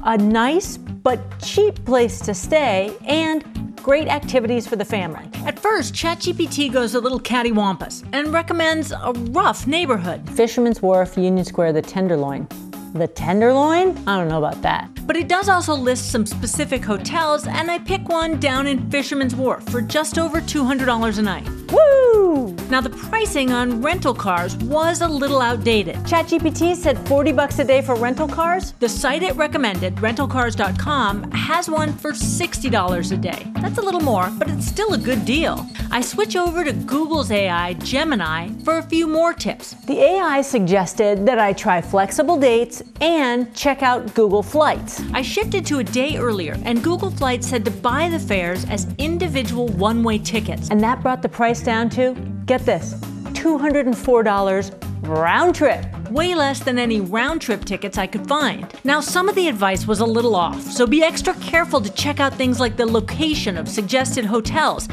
a nice but cheap place to stay, and great activities for the family. At first, ChatGPT goes a little cattywampus and recommends a rough neighborhood. Fisherman's Wharf, Union Square, the Tenderloin. The Tenderloin? I don't know about that. But it does also list some specific hotels, and I pick one down in Fisherman's Wharf for just over $200 a night. Woo! Now the pricing on rental cars was a little outdated. ChatGPT said 40 bucks a day for rental cars? The site it recommended, rentalcars.com, has one for $60 a day. That's a little more, but it's still a good deal. I switch over to Google's AI, Gemini, for a few more tips. The AI suggested that I try flexible dates and check out Google Flights. I shifted to a day earlier, and Google Flights said to buy the fares as individual one way tickets. And that brought the price down to, get this, $204 round trip. Way less than any round trip tickets I could find. Now, some of the advice was a little off, so be extra careful to check out things like the location of suggested hotels.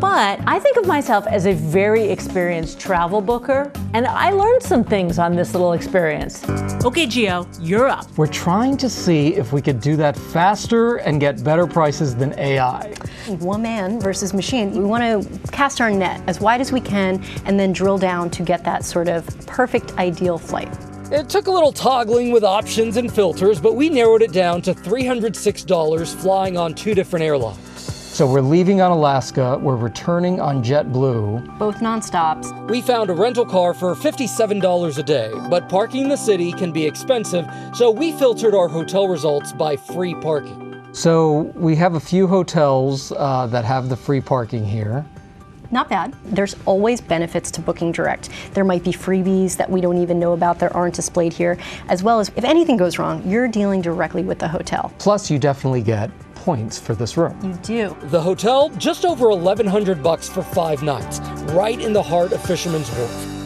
But I think of myself as a very experienced travel booker, and I learned some things on this little experience. Okay, Gio, you're up. We're trying to see if we could do that faster and get better prices than AI. One man versus machine. We want to cast our net as wide as we can and then drill down to get that sort of perfect ideal flight. It took a little toggling with options and filters, but we narrowed it down to $306 flying on two different airlines. So we're leaving on Alaska, we're returning on JetBlue. Both nonstops. We found a rental car for $57 a day, but parking in the city can be expensive, so we filtered our hotel results by free parking. So we have a few hotels uh, that have the free parking here. Not bad. There's always benefits to booking direct. There might be freebies that we don't even know about that aren't displayed here, as well as if anything goes wrong, you're dealing directly with the hotel. Plus, you definitely get points for this room. You do. The hotel, just over 1100 bucks for five nights, right in the heart of Fisherman's Wharf.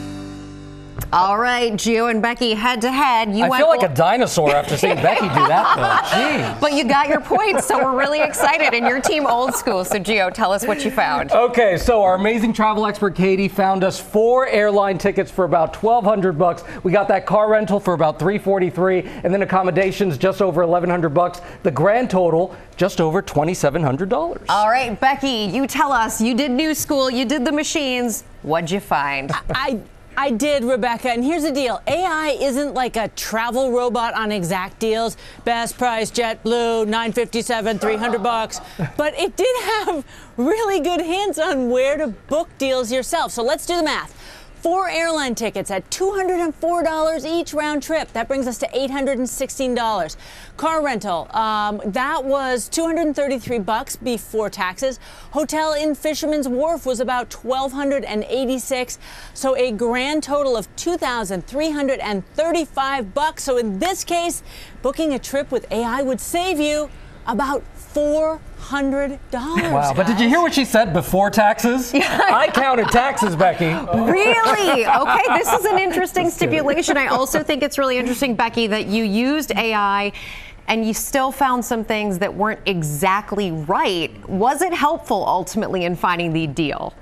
All right, Gio and Becky head to head. You I went feel like a dinosaur after seeing Becky do that, though. Jeez. But you got your points, so we're really excited. And your team old school. So Gio, tell us what you found. Okay, so our amazing travel expert Katie found us four airline tickets for about 1200 bucks. We got that car rental for about 343 and then accommodations just over 1100 bucks. The grand total just over $2700. All right, Becky, you tell us. You did new school, you did the machines. What'd you find? I I did, Rebecca. And here's the deal AI isn't like a travel robot on exact deals. Best price, JetBlue, 957, 300 bucks. But it did have really good hints on where to book deals yourself. So let's do the math. Four airline tickets at $204 each round trip. That brings us to $816. Car rental, um, that was 233 bucks before taxes. Hotel in Fisherman's Wharf was about 1286. So a grand total of 2,335 bucks. So in this case, booking a trip with AI would save you about four hundred dollars. Wow, but did you hear what she said before taxes? I counted taxes, Becky. Really? Okay, this is an interesting stipulation. I also think it's really interesting, Becky, that you used AI and you still found some things that weren't exactly right. Was it helpful ultimately in finding the deal?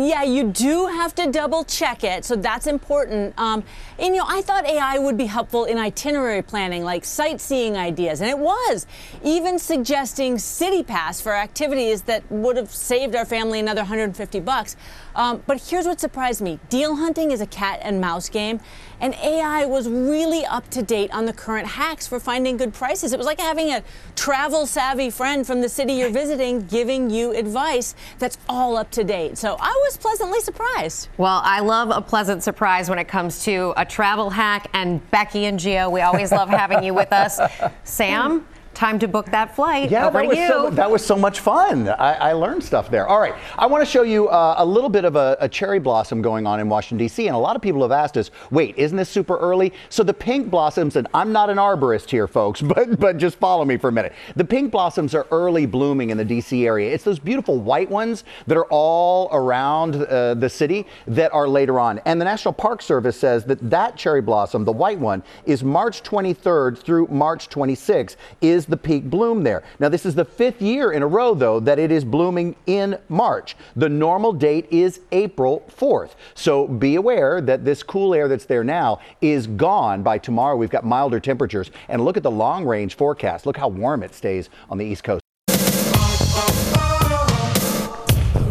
Yeah, you do have to double check it, so that's important. Um, and you know, I thought AI would be helpful in itinerary planning, like sightseeing ideas, and it was. Even suggesting City Pass for activities that would have saved our family another 150 bucks. Um, but here's what surprised me: deal hunting is a cat and mouse game, and AI was really up to date on the current hacks for finding good prices. It was like having a travel savvy friend from the city you're visiting giving you advice that's all up to date. So I was pleasantly surprised. Well, I love a pleasant surprise when it comes to a travel hack. And Becky and Gio, we always love having you with us. Sam, time to book that flight. Yeah, that was, you. so, that was so much fun. I, I learned stuff there. All right, I want to show you uh, a little bit of a, a cherry blossom going on in Washington, D.C. And a lot of people have asked us, wait, isn't this super early? So the pink blossoms, and I'm not an arborist here, folks, but, but just follow me for a minute. The pink blossoms are early blooming in the D.C. area. It's those beautiful white ones that are all around uh, the city that are later on. And the National Park Service says that that cherry blossom, the white one, is March 23rd through March 26th, is the peak bloom there. Now, this is the fifth year in a row, though, that it is blooming in March. The normal date is April 4th. So be aware that this cool air that's there now is gone by tomorrow. We've got milder temperatures. And look at the long range forecast. Look how warm it stays on the East Coast.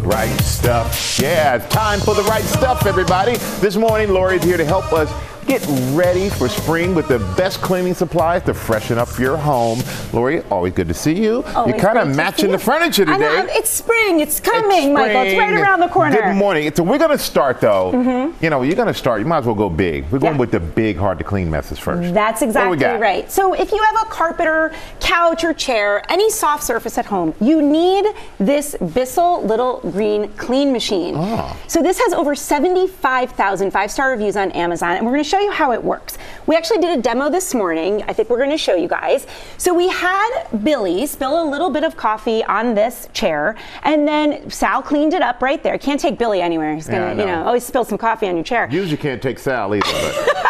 Right stuff. Yeah, time for the right stuff, everybody. This morning, Lori's here to help us get ready for spring with the best cleaning supplies to freshen up your home. Lori, always good to see you. Always You're kind of matching the furniture I today. know, it's spring. It's coming, Michael. It's right around the corner. Good morning. So we're going to start though. Mm-hmm. You know, you're going to start. You might as well go big. We're going Yeah. with the big, hard to clean messes first. That's exactly right. So if you have a carpet or couch or chair, any soft surface at home, you need this Bissell Little Green Clean Machine. Oh. So this has over 75,000 five-star reviews on Amazon, and we're going to show you how it works. We actually did a demo this morning. I think we're going to show you guys. So we had Billy spill a little bit of coffee on this chair, and then Sal cleaned it up right there. Can't take Billy anywhere. He's going Yeah, I to, you know. know, always spill some coffee on your chair. Usually can't take Sal either. But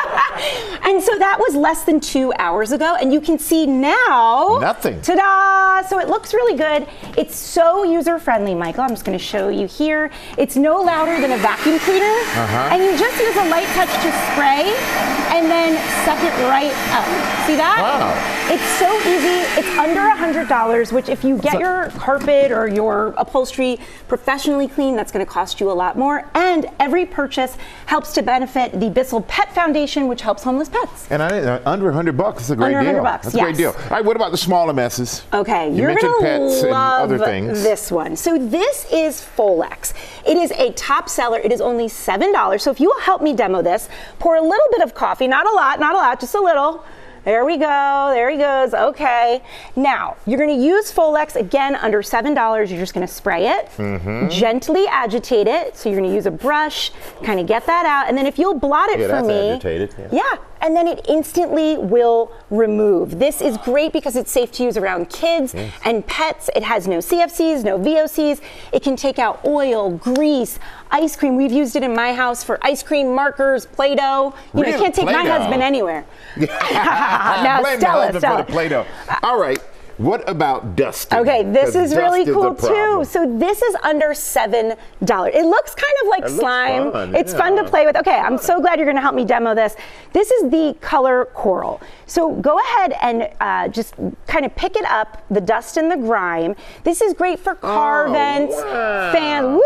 And so that was less than two hours ago, and you can see now. Nothing. Ta-da! So it looks really good. It's so user-friendly, Michael. I'm just going to show you here. It's no louder than a vacuum cleaner, Uh-huh. and you just use a light touch to spray, and then suck it right up. See that? Wow. It's so easy. It's under $100, which if you get your carpet or your upholstery professionally cleaned, that's going to cost you a lot more. And every purchase helps to benefit the Bissell Pet Foundation, which helps homeless pets. and I uh, under 100 bucks. That's a great Under deal. 100 bucks, That's a great deal. All right. What about the smaller messes? Okay, You are mentioned gonna pets and love other things. this one. So this is Folex. It is a top seller. It is only seven dollars. So if you will help me demo this, pour a little bit of coffee, not a lot, not a lot, just a little. There we go. There he goes. Okay. Now you're going to use Folex again under seven dollars. You're just going to spray it, Mhm. gently agitate it. So you're going to use a brush, kind of get that out, and then if you'll blot it Yeah, for that's me, agitated, yeah. yeah, and then it instantly will remove. This is great because it's safe to use around kids Yes. and pets. It has no CFCs, no VOCs. It can take out oil, grease, ice cream. We've used it in my house for ice cream markers, Play-Doh. You know, Really? you can't take my Play-Doh? husband anywhere. now, Blame Stella, Stella. for the Play-Doh. All right. What about dusting? Okay, this is really cool too. So this is under seven dollars. It looks kind of like It slime. fun, It's fun to play with. Okay, I'm so glad you're going to help me demo this. This is the color coral. So go ahead and uh, just kind of pick it up, the dust and the grime. This is great for car Oh, vents, wow. fans. Woo!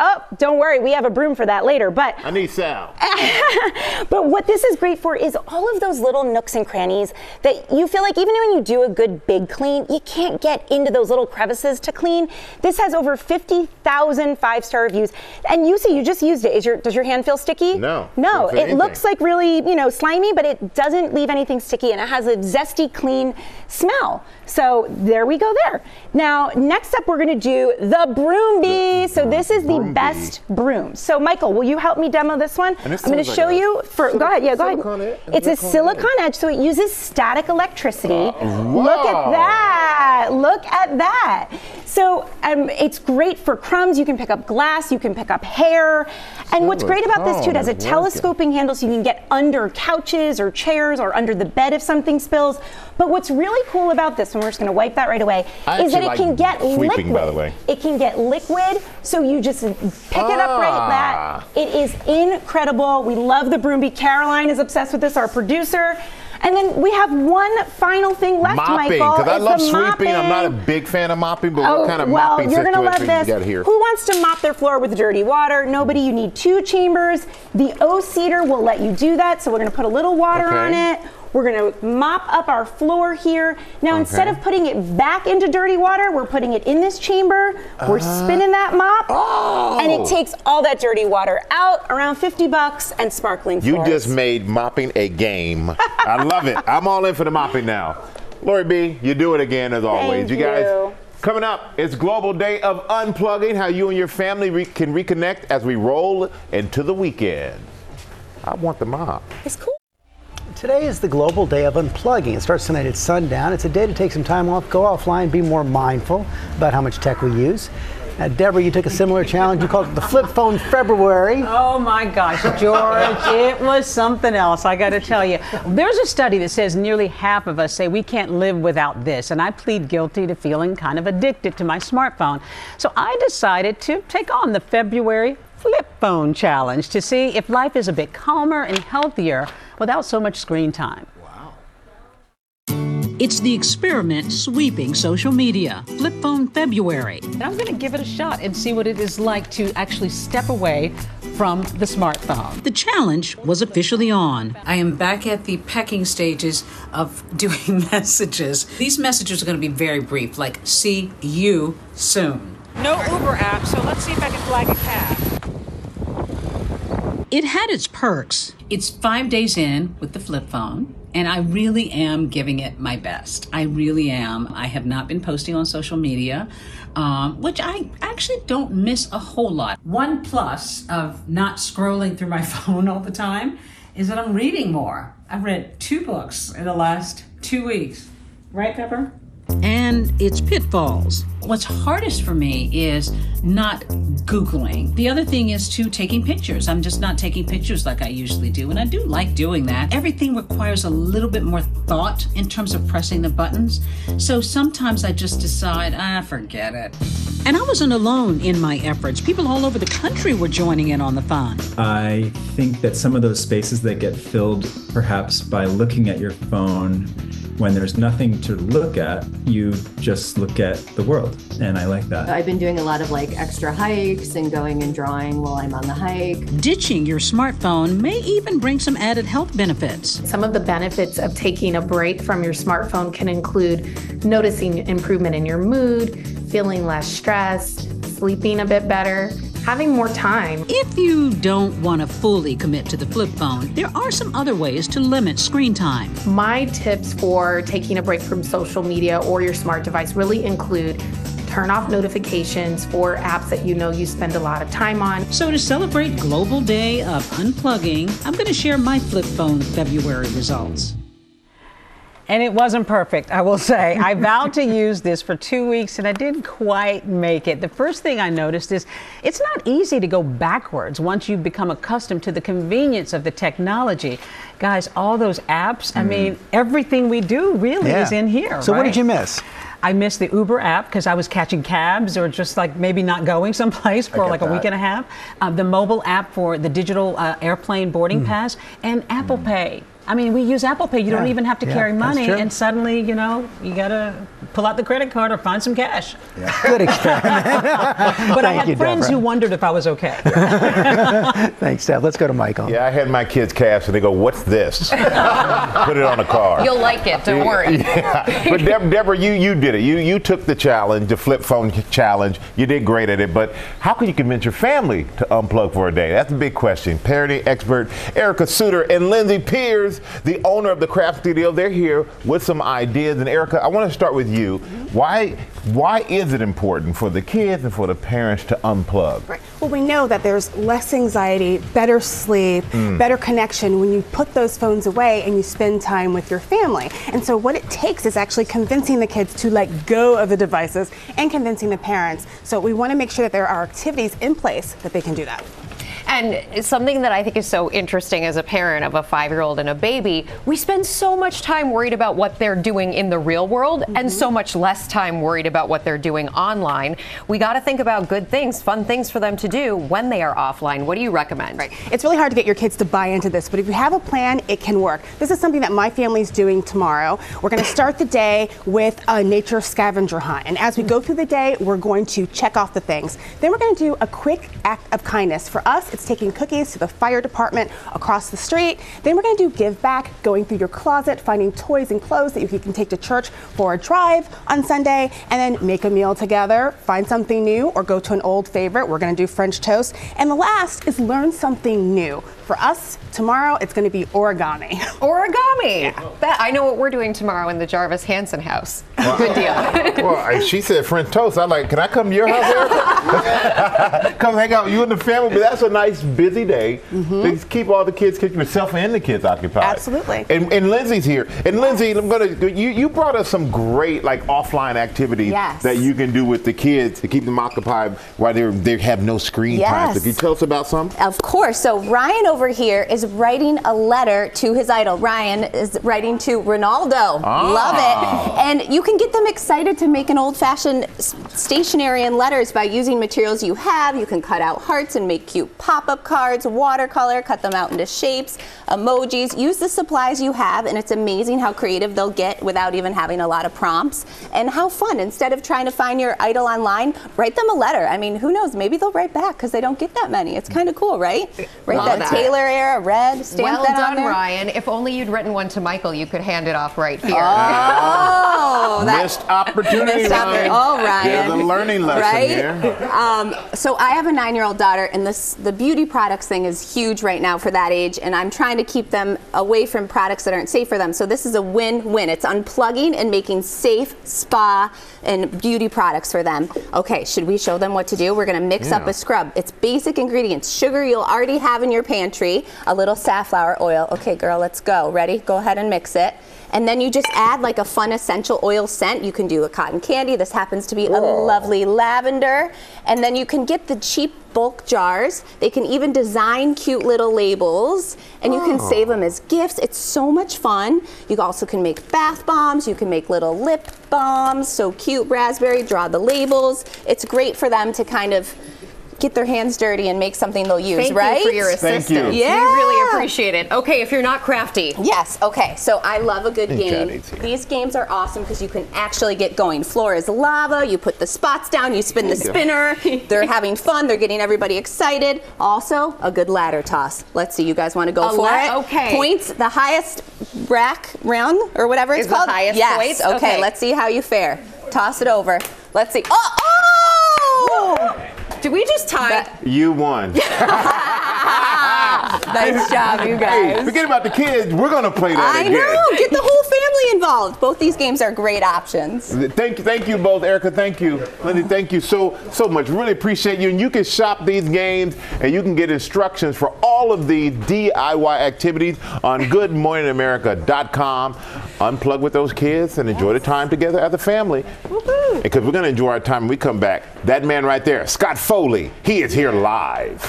Oh, don't worry, we have a broom for that later. But I need Sal. but what this is great for is all of those little nooks and crannies that you feel like even when you do a good big clean, you can't get into those little crevices to clean. This has over 50,000 five-star reviews. And you see, you just used it. Is your, does your hand feel sticky? No, No, it looks like really, you know, slimy, but it doesn't leave anything sticky and it has a zesty, clean smell. So there we go there. Now, next up, we're gonna do the Broombi. So this is the Broombi. best broom. So Michael, will you help me demo this one? I'm gonna sounds show like you for, go ahead, yeah, go ahead. edge? It's a Silicone silicone edge, so it uses static electricity. Uh, Look wow. at that, look at that. So um, it's great for crumbs, you can pick up glass, you can pick up hair. And what's great about this too, it has a Silicone is working. telescoping handle so you can get under couches or chairs or under the bed if something spills. But what's really cool about this, and we're just gonna wipe that right away, I is that it actually can get sweeping, liquid. by the way. It can get liquid, so you just pick it up right Ah. that. It is incredible. We love the Broombi. Caroline is obsessed with this, our producer. And then we have one final thing left, mopping, Michael. because I love sweeping. I'm not a big fan of mopping, but Oh, what kind of well, mopping you're gonna love this. you got here? Who wants to mop their floor with dirty water? Nobody. You need two chambers. The O Cedar will let you do that. So we're gonna put a little water Okay. on it. We're gonna mop up our floor here. Now, instead of putting it back into dirty water, we're putting it in this chamber. We're Uh, spinning that mop, oh. and it takes all that dirty water out. Around 50 bucks and sparkling You floors. just made mopping a game. I love it. I'm all in for the mopping now. Lori B, you do it again as always. You guys. you. Coming up, it's Global Day of Unplugging, how you and your family re- can reconnect as we roll into the weekend. I want the mop. It's cool. Today is the global day of unplugging. It starts tonight at sundown. It's a day to take some time off, go offline, be more mindful about how much tech we use. Uh, Deborah, you took a similar challenge. You called it the Flip Phone February. Oh my gosh, George, it was something else, I got to tell you. There's a study that says nearly half of us say we can't live without this, and I plead guilty to feeling kind of addicted to my smartphone. So I decided to take on the February Flip Phone Challenge to see if life is a bit calmer and healthier without so much screen time. Wow. It's the experiment sweeping social media. Flip Phone February. And I'm going to give it a shot and see what it is like to actually step away from the smartphone. The challenge was officially on. I am back at the pecking stages of doing messages. These messages are going to be very brief, like see you soon. No Uber app, so let's see if I can flag a cab. It had its perks. It's five days in with the flip phone, and I really am giving it my best. I really am. I have not been posting on social media, um, which I actually don't miss a whole lot. One plus of not scrolling through my phone all the time is that I'm reading more. I've read two books in the last two weeks. Right, Pepper? And its pitfalls. What's hardest for me is not Googling. The other thing is too taking pictures. I'm just not taking pictures like I usually do, and I do like doing that. Everything requires a little bit more thought in terms of pressing the buttons. So sometimes I just decide, ah, forget it. And I wasn't alone in my efforts. People all over the country were joining in on the fun. I think that some of those spaces that get filled perhaps by looking at your phone when there's nothing to look at, you just look at the world. And I like that. I've been doing a lot of like extra hikes and going and drawing while I'm on the hike. Ditching your smartphone may even bring some added health benefits. Some of the benefits of taking a break from your smartphone can include noticing improvement in your mood, feeling less stressed, sleeping a bit better, having more time. If you don't want to fully commit to the flip phone, there are some other ways to limit screen time. My tips for taking a break from social media or your smart device really include turn off notifications for apps that you know you spend a lot of time on. So, to celebrate Global Day of Unplugging, I'm going to share my flip phone February results. And it wasn't perfect, I will say. I vowed to use this for two weeks and I didn't quite make it. The first thing I noticed is it's not easy to go backwards once you become accustomed to the convenience of the technology. Guys, all those apps, I mean, everything we do really Yeah. is in here. So what did you miss? I missed the Uber app because I was catching cabs or just like maybe not going someplace for like a week and a half. Uh, the mobile app for the digital uh, airplane boarding Mm. pass and Apple Pay. I mean, we use Apple Pay. You don't even have to Yeah, carry money, and suddenly, you know, you gotta pull out the credit card or find some cash. Yeah. Good experiment. But I had you, friends Deborah. who wondered if I was okay. Thanks, Deb. Let's go to Michael. Yeah, I had my kids cash and they go, "What's this?" Put it on a card. You'll like it, don't worry. Yeah. But Deb- Deborah, you you did it. You you took the challenge, the flip phone challenge. You did great at it. But how can you convince your family to unplug for a day? That's the big question. Parenting expert Erica Suter and Lindsay The owner of the Craft Studio, they're here with some ideas. And Erica, I want to start with you. Why why is it important for the kids and for the parents to unplug? Right. Well, we know that there's less anxiety, better sleep, Mm. better connection when you put those phones away and you spend time with your family. And so, what it takes is actually convincing the kids to let go of the devices and convincing the parents. So, we want to make sure that there are activities in place that they can do that. And something that I think is so interesting as a parent of a five year old and a baby, we spend so much time worried about what they're doing in the real world and so much less time worried about what they're doing online. We got to think about good things, fun things for them to do when they are offline. What do you recommend? Right. It's really hard to get your kids to buy into this, but if you have a plan, it can work. This is something that my family's doing tomorrow. We're going to start the day with a nature scavenger hunt. And as we go through the day, we're going to check off the things. Then we're going to do a quick act of kindness. For us, it's taking cookies to the fire department across the street. Then we're going to do give back, going through your closet, finding toys and clothes that you can take to church for a drive on Sunday, and then make a meal together, find something new, or go to an old favorite. We're going to do French toast. And the last is learn something new. For us, tomorrow it's going to be origami. Origami. That I know what we're doing tomorrow in the Jarvis Hansen house. Good deal. well, I- she said French toast. I'm like, can I come to your house, Erica? come hang out with you and the family. But that's a nice nice busy day mm-hmm. to keep all the kids, keep yourself and the kids occupied. Absolutely. And, and Lindsay's here. And Lindsay, I'm gonna you you brought us some great like offline activities Yes. that you can do with the kids to keep them occupied while they they have no screen time. So Yes. can you tell us about some? Of course. So Ryan over here is writing a letter to his idol. Ryan is writing to Ronaldo. Ah. Love it. And you can get them excited to make an old-fashioned stationery and letters by using materials you have. You can cut out hearts and make cute pop-up cards, watercolor, cut them out into shapes, emojis. Use the supplies you have, and it's amazing how creative they'll get without even having a lot of prompts. And how fun! Instead of trying to find your idol online, write them a letter. I mean, who knows? Maybe they'll write back because they don't get that many. It's kind of cool, right? Write that, that. Taylor era red, stamp well that on done, there. Ryan. If only you'd written one to Michael, you could hand it off right here. Oh, that Missed opportunity, missed Ryan. oppor- Oh, Ryan. There's a learning lesson right? here. Um, so I have a nine-year-old daughter, and this the beauty products thing is huge right now for that age, and I'm trying to keep them away from products that aren't safe for them. So this is a win-win. It's unplugging and making safe spa and beauty products for them. Okay, should we show them what to do? We're gonna mix up a scrub. It's basic ingredients. Sugar you'll already have in your pantry, a little safflower oil. Okay, girl, let's go. Ready? Go ahead and mix it. And then you just add like a fun essential oil scent. You can do a cotton candy. This happens to be a lovely lavender. And then you can get the cheap bulk jars. They can even design cute little labels and you can Oh. save them as gifts. It's so much fun. You also can make bath bombs. You can make little lip balms. So cute raspberry, draw the labels. It's great for them to kind of get their hands dirty and make something they'll use, Thank right? you for your assistance. Yeah. We really appreciate it. Okay, if you're not crafty. Yes, okay. So I love a good game. These games are awesome because you can actually get going. Floor is lava, you put the spots down, you spin the There spinner. they're having fun, they're getting everybody excited. Also, a good ladder toss. Let's see, you guys want to go A for la- it? okay. Points, the highest rack round or whatever it's Is the called. highest yes. points? Okay, Okay. let's see how you fare. Toss it over. Let's see. Oh! oh! Did we just tie? You won. nice job, you guys. Hey, forget about the kids. We're gonna play that again. I again. know. Get the whole family involved. Both these games are great options. Thank you, thank you both, Erica. Thank you, Lindy. Thank you so so much. Really appreciate you. And you can shop these games, and you can get instructions for all of the DIY activities on GoodMorningAmerica.com. Unplug with those kids and enjoy the time together as a family. Because we're gonna enjoy our time when we come back. That man right there, Scott Foley, he is here live.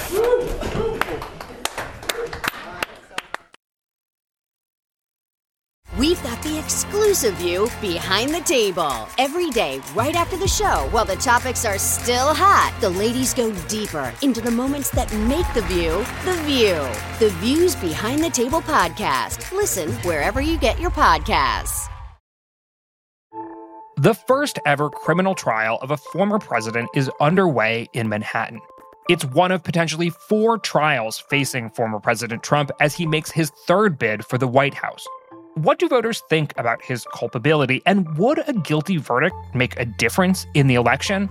We've got the exclusive view behind the table. Every day, right after the show, while the topics are still hot, the ladies go deeper into the moments that make the view the view. The Views Behind the Table podcast. Listen wherever you get your podcasts. The first ever criminal trial of a former president is underway in Manhattan. It's one of potentially four trials facing former President Trump as he makes his third bid for the White House. What do voters think about his culpability, and would a guilty verdict make a difference in the election?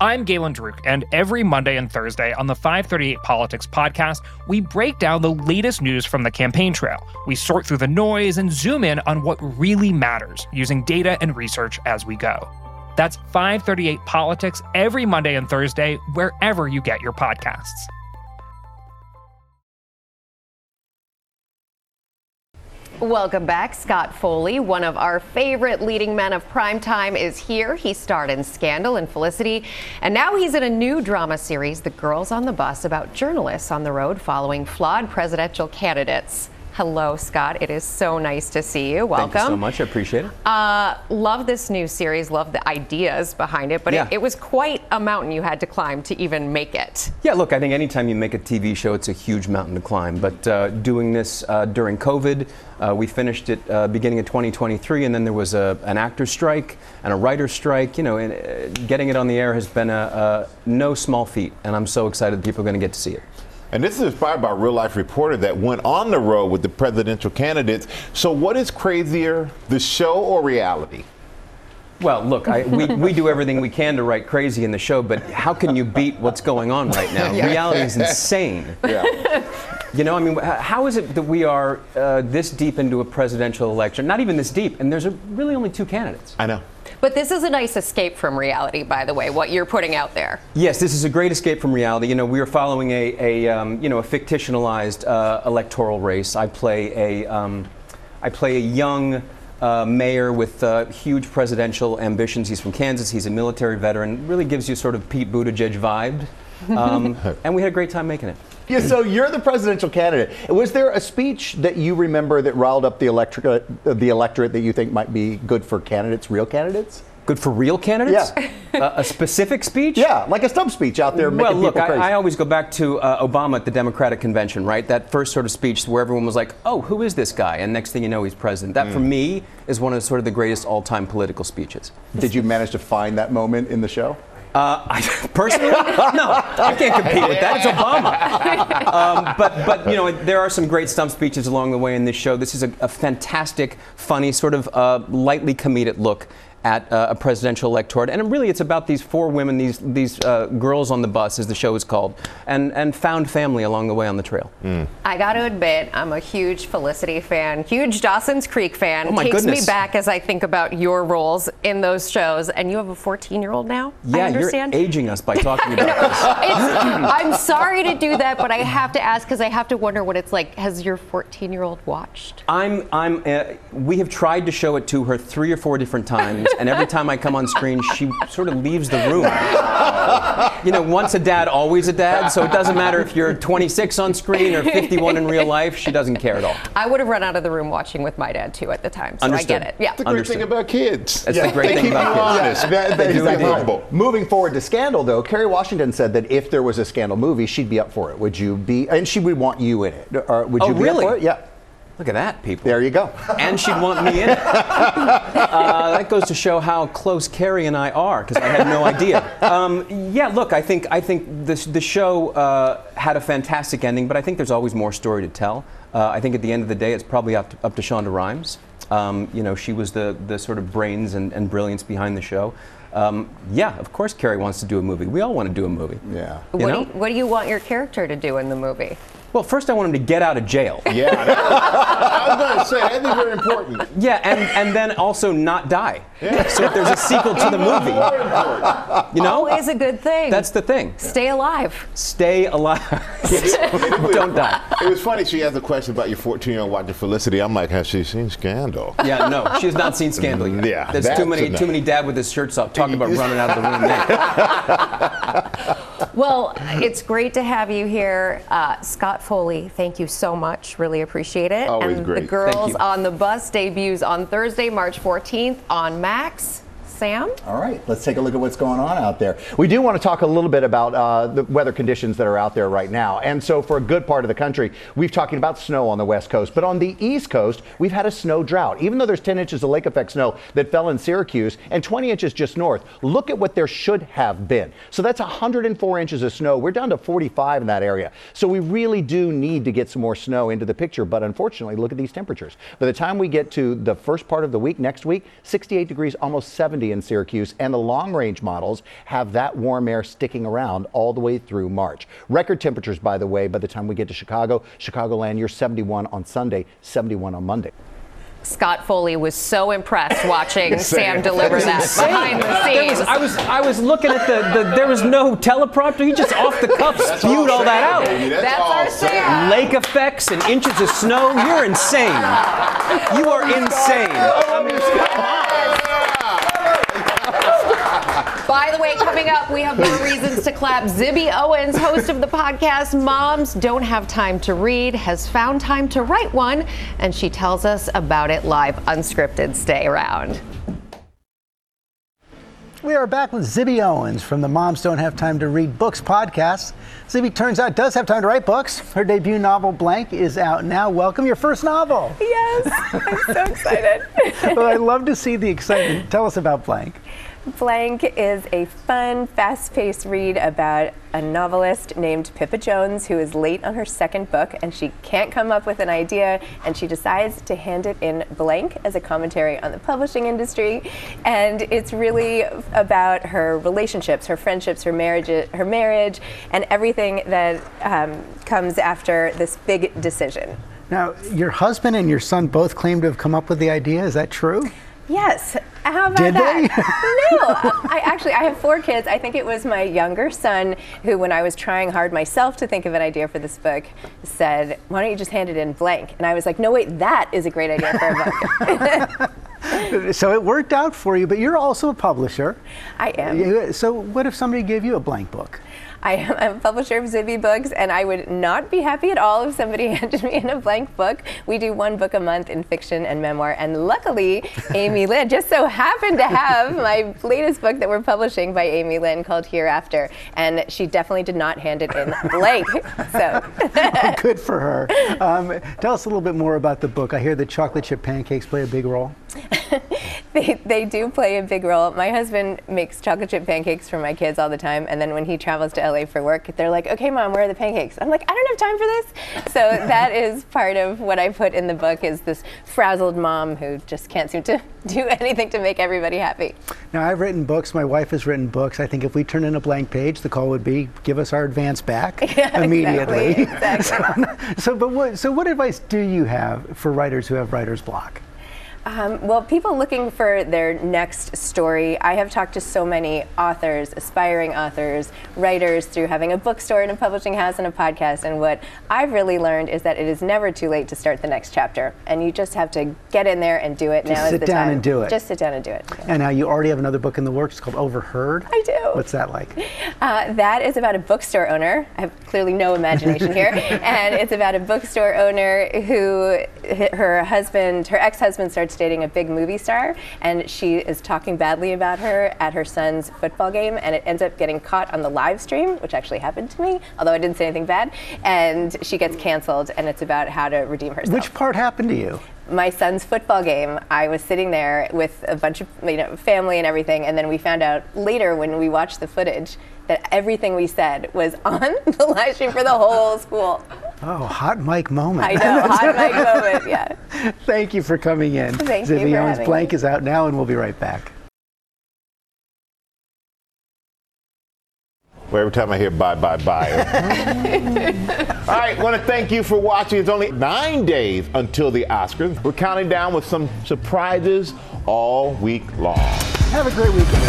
I'm Galen Druk, and every Monday and Thursday on the 538 Politics podcast, we break down the latest news from the campaign trail. We sort through the noise and zoom in on what really matters using data and research as we go. That's 538 Politics every Monday and Thursday, wherever you get your podcasts. Welcome back. Scott Foley, one of our favorite leading men of primetime, is here. He starred in Scandal and Felicity, and now he's in a new drama series, The Girls on the Bus, about journalists on the road following flawed presidential candidates. Hello, Scott. It is so nice to see you. Welcome. Thank you so much. I appreciate it. Uh, love this new series. Love the ideas behind it, but Yeah. it, it was quite a mountain you had to climb to even make it. Yeah, look, I think anytime you make a TV show, it's a huge mountain to climb. But uh, doing this uh, during COVID, uh, we finished it uh, beginning of 2023, and then there was a, an actor's strike and a writer's strike. You know, and uh, getting it on the air has been a, a no small feat, and I'm so excited that people are going to get to see it. And this is inspired by a real life reporter that went on the road with the presidential candidates. So, what is crazier, the show or reality? Well, look, I, we, we do everything we can to write crazy in the show, but how can you beat what's going on right now? Yeah. Reality is insane. Yeah. You know, I mean, how is it that we are uh, this deep into a presidential election? Not even this deep, and there's a, really only two candidates. I know. But this is a nice escape from reality, by the way, what you're putting out there. Yes, this is a great escape from reality. You know, we are following a, a um, you know, a fictionalized uh, electoral race. I play a, um, I play a young uh, mayor with uh, huge presidential ambitions. He's from Kansas. He's a military veteran. Really gives you sort of Pete Buttigieg vibe. Um, and we had a great time making it. Yeah, so you're the presidential candidate. Was there a speech that you remember that riled up the, electric, uh, the electorate that you think might be good for candidates, real candidates? Good for real candidates? Yeah. Uh, a specific speech? Yeah, like a stump speech out there Well, making look, people crazy. I, I always go back to uh, Obama at the Democratic Convention, right? That first sort of speech where everyone was like, oh, who is this guy? And next thing you know, he's president. That, for me, is one of sort of the greatest all time political speeches. Did you manage to find that moment in the show? Uh, I, personally, no, I can't compete with that. It's Obama. Um, but, but you know, there are some great stump speeches along the way in this show. This is a, a fantastic, funny, sort of uh, lightly comedic look at uh, a presidential electorate, and really, it's about these four women, these these uh, girls on the bus, as the show is called, and and found family along the way on the trail. I got to admit, I'm a huge Felicity fan, huge Dawson's Creek fan. Oh, my Takes me back as I think about your roles in those shows. And you have a 14 year old now? I Yeah, understand. you're aging us by talking about this. I'm sorry to do that, but I have to ask because I have to wonder what it's like. Has your 14 year old watched? I'm, I'm, uh, we have tried to show it to her three or four different times, and every time I come on screen, she sort of leaves the room. You know, once a dad, always a dad, so it doesn't matter if you're 26 on screen or 51 in real life, she doesn't care at all. I would have run out of the room watching with my dad too at the time, so Understood. I get it. Yeah. The great thing about kids. That's the great thing about kids. Yeah, that- They that- exactly humble. Moving forward to Scandal, though, Kerry Washington said that if there was a Scandal movie, she'd be up for it. Would you be? And she would want you in it. Or would Oh, you be really? up for it? Yeah. Look at that, people. There you go. And she'd want me in it. Uh, that goes to show how close Kerry and I are, because I had no idea. Um, yeah, look, I think I think this, the show uh, had a fantastic ending, but I think there's always more story to tell. Uh, I think at the end of the day, it's probably up to, up to Shonda Rhimes. Um, you know, she was the, the sort of brains and, and brilliance behind the show. Um, yeah, of course, Kerry wants to do a movie. We all want to do a movie. Yeah. You What, know? do you, what do you want your character to do in the movie? Well, first I want him to get out of jail. Yeah, that- I was going to say that'd be very important. Yeah, and, and then also not die. Yeah. So if there's a sequel to the movie, you know, Always a good thing. that's the thing. Stay alive. Stay alive. Don't die. It was funny. She asked a question about your 14 year old watching Felicity. I'm like, has she seen Scandal? Yeah, no, she has not seen Scandal yet. Yeah, there's that's too many enough. too many dad with his shirts off talking about running out of the room. Now. Well, it's great to have you here. Uh, Scott Foley, thank you so much. Really appreciate it. Always and great. The Girls Thank you. on the Bus debuts on Thursday, March 14th on Max. Sam? All right, let's take a look at what's going on out there. We do want to talk a little bit about uh, the weather conditions that are out there right now. And so, for a good part of the country, we've talking about snow on the west coast, but on the east coast, we've had a snow drought. Even though there's 10 inches of lake effect snow that fell in Syracuse and 20 inches just north, look at what there should have been. So that's 104 inches of snow. We're down to 45 in that area. So we really do need to get some more snow into the picture. But unfortunately, look at these temperatures. By the time we get to the first part of the week next week, 68 degrees, almost 70 in Syracuse, and the long range models have that warm air sticking around all the way through March. Record temperatures, by the way, by the time we get to Chicago, Chicagoland, you're 71 on Sunday, 71 on Monday. Scott Foley was so impressed watching Sam. Sam deliver that Insane. behind the There was- scenes. I was I was looking at the, the there was no teleprompter. He just off the cuff That's spewed all all that out. baby. That's That's our Sam. Sam. Lake effects and inches of snow. You're insane. You are insane. Oh, By the way, coming up, we have more reasons to clap. Zibby Owens, host of the podcast Moms Don't Have Time to Read, has found time to write one, and she tells us about it live unscripted. Stay around. We are back with Zibby Owens from the Moms Don't Have Time to Read Books podcast. Zibby turns out does have time to write books. Her debut novel, Blank, is out now. Welcome, your first novel. Yes, I'm so excited. well, I love to see the excitement. Tell us about Blank. Blank is a fun, fast paced read about a novelist named Pippa Jones who is late on her second book and she can't come up with an idea and she decides to hand it in blank as a commentary on the publishing industry. And it's really about her relationships, her friendships, her marriage, her marriage, and everything that um, comes after this big decision. Now, your husband and your son both claim to have come up with the idea. Is that true? Yes. How about Did that? no. I actually I have four kids. I think it was my younger son who, when I was trying hard myself to think of an idea for this book, said, "Why don't you just hand it in blank?" And I was like, "No, wait, that is a great idea for a book." so it worked out for you, but you're also a publisher. I am. So what if somebody gave you a blank book? I am a publisher of Zibby Books, and I would not be happy at all if somebody handed me in a blank book. We do one book a month in fiction and memoir, and luckily, Amy Lynn just so happened to have my latest book that we're publishing by Amy Lynn called Hereafter, and she definitely did not hand it in blank. So good for her. Um, tell us a little bit more about the book. I hear that chocolate chip pancakes play a big role. they, they do play a big role. My husband makes chocolate chip pancakes for my kids all the time, and then when he travels to LA for work, they're like, "Okay, mom, where are the pancakes?" I'm like, "I don't have time for this." So that is part of what I put in the book is this frazzled mom who just can't seem to do anything to make everybody happy. Now I've written books. My wife has written books. I think if we turn in a blank page, the call would be, "Give us our advance back yeah, immediately." Exactly. so, so, but what? So, what advice do you have for writers who have writer's block? Um, well, people looking for their next story, I have talked to so many authors, aspiring authors, writers through having a bookstore and a publishing house and a podcast. And what I've really learned is that it is never too late to start the next chapter. And you just have to get in there and do it. Just now is sit the down time. and do it. Just sit down and do it. And now you already have another book in the works called Overheard. I do. What's that like? Uh, that is about a bookstore owner. I have clearly no imagination here. and it's about a bookstore owner who, her husband, her ex husband starts dating a big movie star, and she is talking badly about her at her son's football game, and it ends up getting caught on the live stream, which actually happened to me, although I didn't say anything bad. And she gets canceled, and it's about how to redeem herself. Which part happened to you? my son's football game, I was sitting there with a bunch of you know family and everything, and then we found out later when we watched the footage that everything we said was on the live stream for the whole school. Oh, hot mic moment. I know, hot mic moment. Yeah. Thank you for coming in. Thank you Zibby for Owens Blank me. is out now, and we'll be right back. Well, every time I hear bye, bye, bye. All right, want to thank you for watching. It's only nine days until the Oscars. We're counting down with some surprises all week long. Have a great weekend,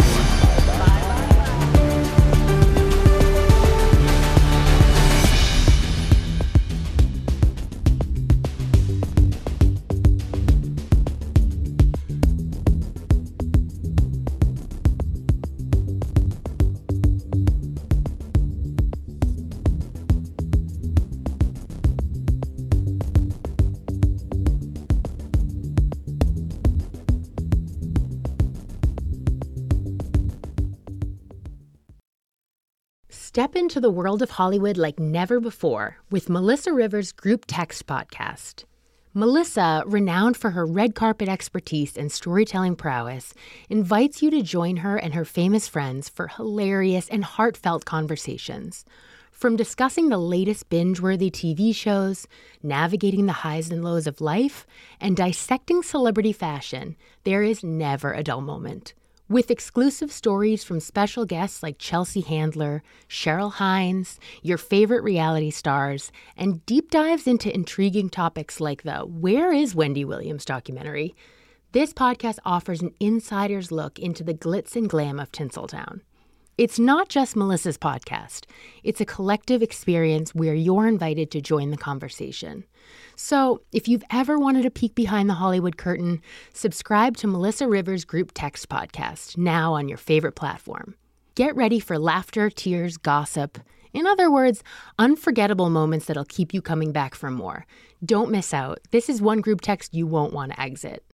Step into the world of Hollywood like never before with Melissa Rivers' Group Text podcast. Melissa, renowned for her red carpet expertise and storytelling prowess, invites you to join her and her famous friends for hilarious and heartfelt conversations. From discussing the latest binge worthy TV shows, navigating the highs and lows of life, and dissecting celebrity fashion, there is never a dull moment. With exclusive stories from special guests like Chelsea Handler, Cheryl Hines, your favorite reality stars, and deep dives into intriguing topics like the Where is Wendy Williams documentary, this podcast offers an insider's look into the glitz and glam of Tinseltown. It's not just Melissa's podcast, it's a collective experience where you're invited to join the conversation. So, if you've ever wanted a peek behind the Hollywood curtain, subscribe to Melissa Rivers' Group Text podcast now on your favorite platform. Get ready for laughter, tears, gossip. In other words, unforgettable moments that'll keep you coming back for more. Don't miss out. This is one group text you won't want to exit.